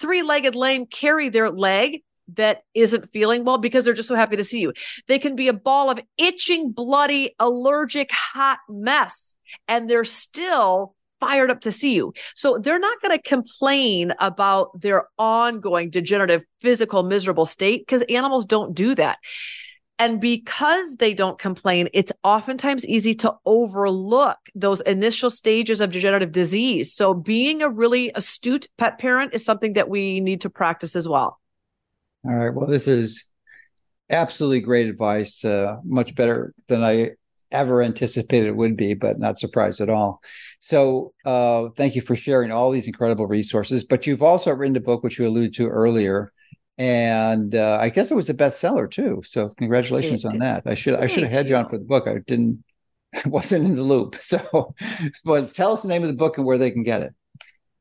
[SPEAKER 2] three legged lame carry their leg that isn't feeling well because they're just so happy to see you. They can be a ball of itching, bloody, allergic, hot mess, and they're still fired up to see you. So they're not going to complain about their ongoing degenerative, physical, miserable state because animals don't do that. And because they don't complain, it's oftentimes easy to overlook those initial stages of degenerative disease. So, being a really astute pet parent is something that we need to practice as well.
[SPEAKER 1] All right. Well, this is absolutely great advice. Uh, much better than I ever anticipated it would be, but not surprised at all. So, uh, thank you for sharing all these incredible resources. But you've also written a book, which you alluded to earlier, and uh, I guess it was a bestseller too. So congratulations on that. I should I should have had you on for the book. I didn't I wasn't in the loop. So, but tell us the name of the book and where they can get it.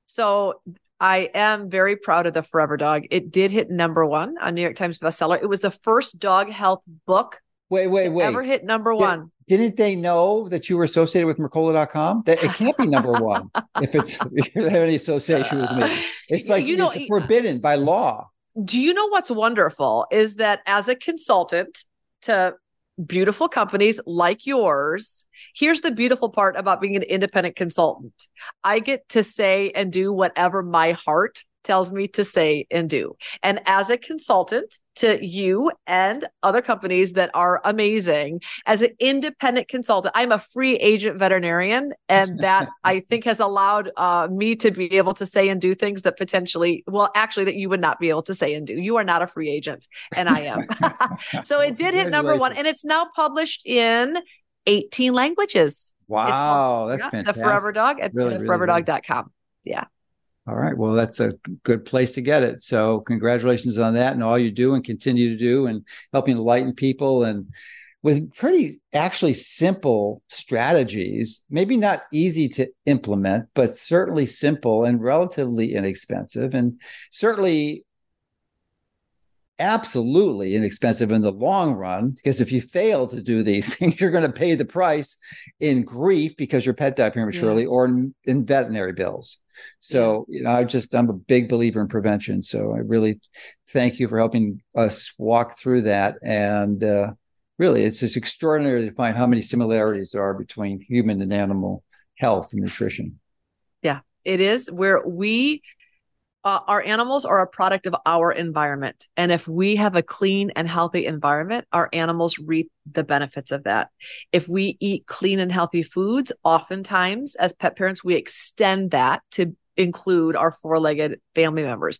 [SPEAKER 2] So I am very proud of the Forever Dog. It did hit number one on New York Times bestseller. It was the first dog health book.
[SPEAKER 1] Wait, wait, wait.
[SPEAKER 2] Ever hit number one?
[SPEAKER 1] Didn't they know that you were associated with Mercola.com? That it can't be number one if it's if you have any association with me. It's like you know, it's forbidden by law
[SPEAKER 2] do you know what's wonderful is that as a consultant to beautiful companies like yours, here's the beautiful part about being an independent consultant. I get to say and do whatever my heart tells me to say and do. And as a consultant to you and other companies that are amazing, as an independent consultant, I'm a free agent veterinarian. And that I think has allowed uh, me to be able to say and do things that potentially, well, actually, that you would not be able to say and do. You are not a free agent, and I am. so it did hit number one, and it's now published in 18 languages.
[SPEAKER 1] Wow, called, that's yeah, fantastic.
[SPEAKER 2] The Forever Dog at really, theforeverdog.com. Really yeah.
[SPEAKER 1] All right. Well, that's a good place to get it. So, congratulations on that and all you do and continue to do and helping enlighten people and with pretty actually simple strategies, maybe not easy to implement, but certainly simple and relatively inexpensive and certainly absolutely inexpensive in the long run because if you fail to do these things you're going to pay the price in grief because your pet died prematurely yeah. or in, in veterinary bills so, you know, I just, I'm a big believer in prevention. So I really thank you for helping us walk through that. And uh, really, it's just extraordinary to find how many similarities there are between human and animal health and nutrition.
[SPEAKER 2] Yeah, it is where we, uh, our animals are a product of our environment. And if we have a clean and healthy environment, our animals reap the benefits of that. If we eat clean and healthy foods, oftentimes as pet parents, we extend that to include our four legged family members.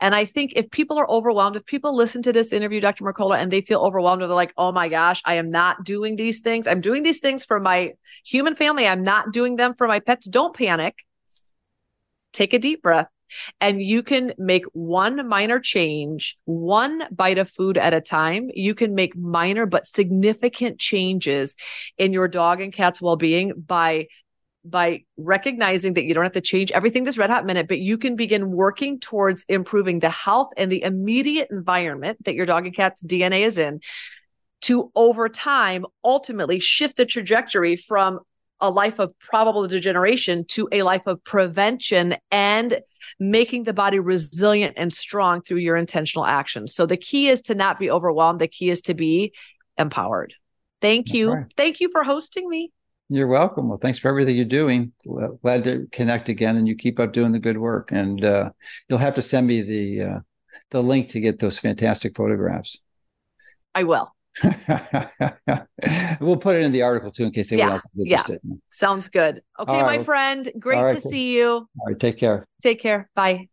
[SPEAKER 2] And I think if people are overwhelmed, if people listen to this interview, Dr. Mercola, and they feel overwhelmed, or they're like, oh my gosh, I am not doing these things. I'm doing these things for my human family. I'm not doing them for my pets. Don't panic. Take a deep breath and you can make one minor change, one bite of food at a time. You can make minor but significant changes in your dog and cat's well-being by by recognizing that you don't have to change everything this red hot minute, but you can begin working towards improving the health and the immediate environment that your dog and cat's DNA is in to over time ultimately shift the trajectory from a life of probable degeneration to a life of prevention and making the body resilient and strong through your intentional actions. So the key is to not be overwhelmed. The key is to be empowered. Thank you. Right. Thank you for hosting me.
[SPEAKER 1] You're welcome. Well, thanks for everything you're doing. Glad to connect again, and you keep up doing the good work. And uh, you'll have to send me the uh, the link to get those fantastic photographs.
[SPEAKER 2] I will.
[SPEAKER 1] we'll put it in the article too in case anyone yeah, else is interested.
[SPEAKER 2] Yeah. Sounds good. Okay, right. my friend. Great right. to see you. All
[SPEAKER 1] right. Take care.
[SPEAKER 2] Take care. Bye.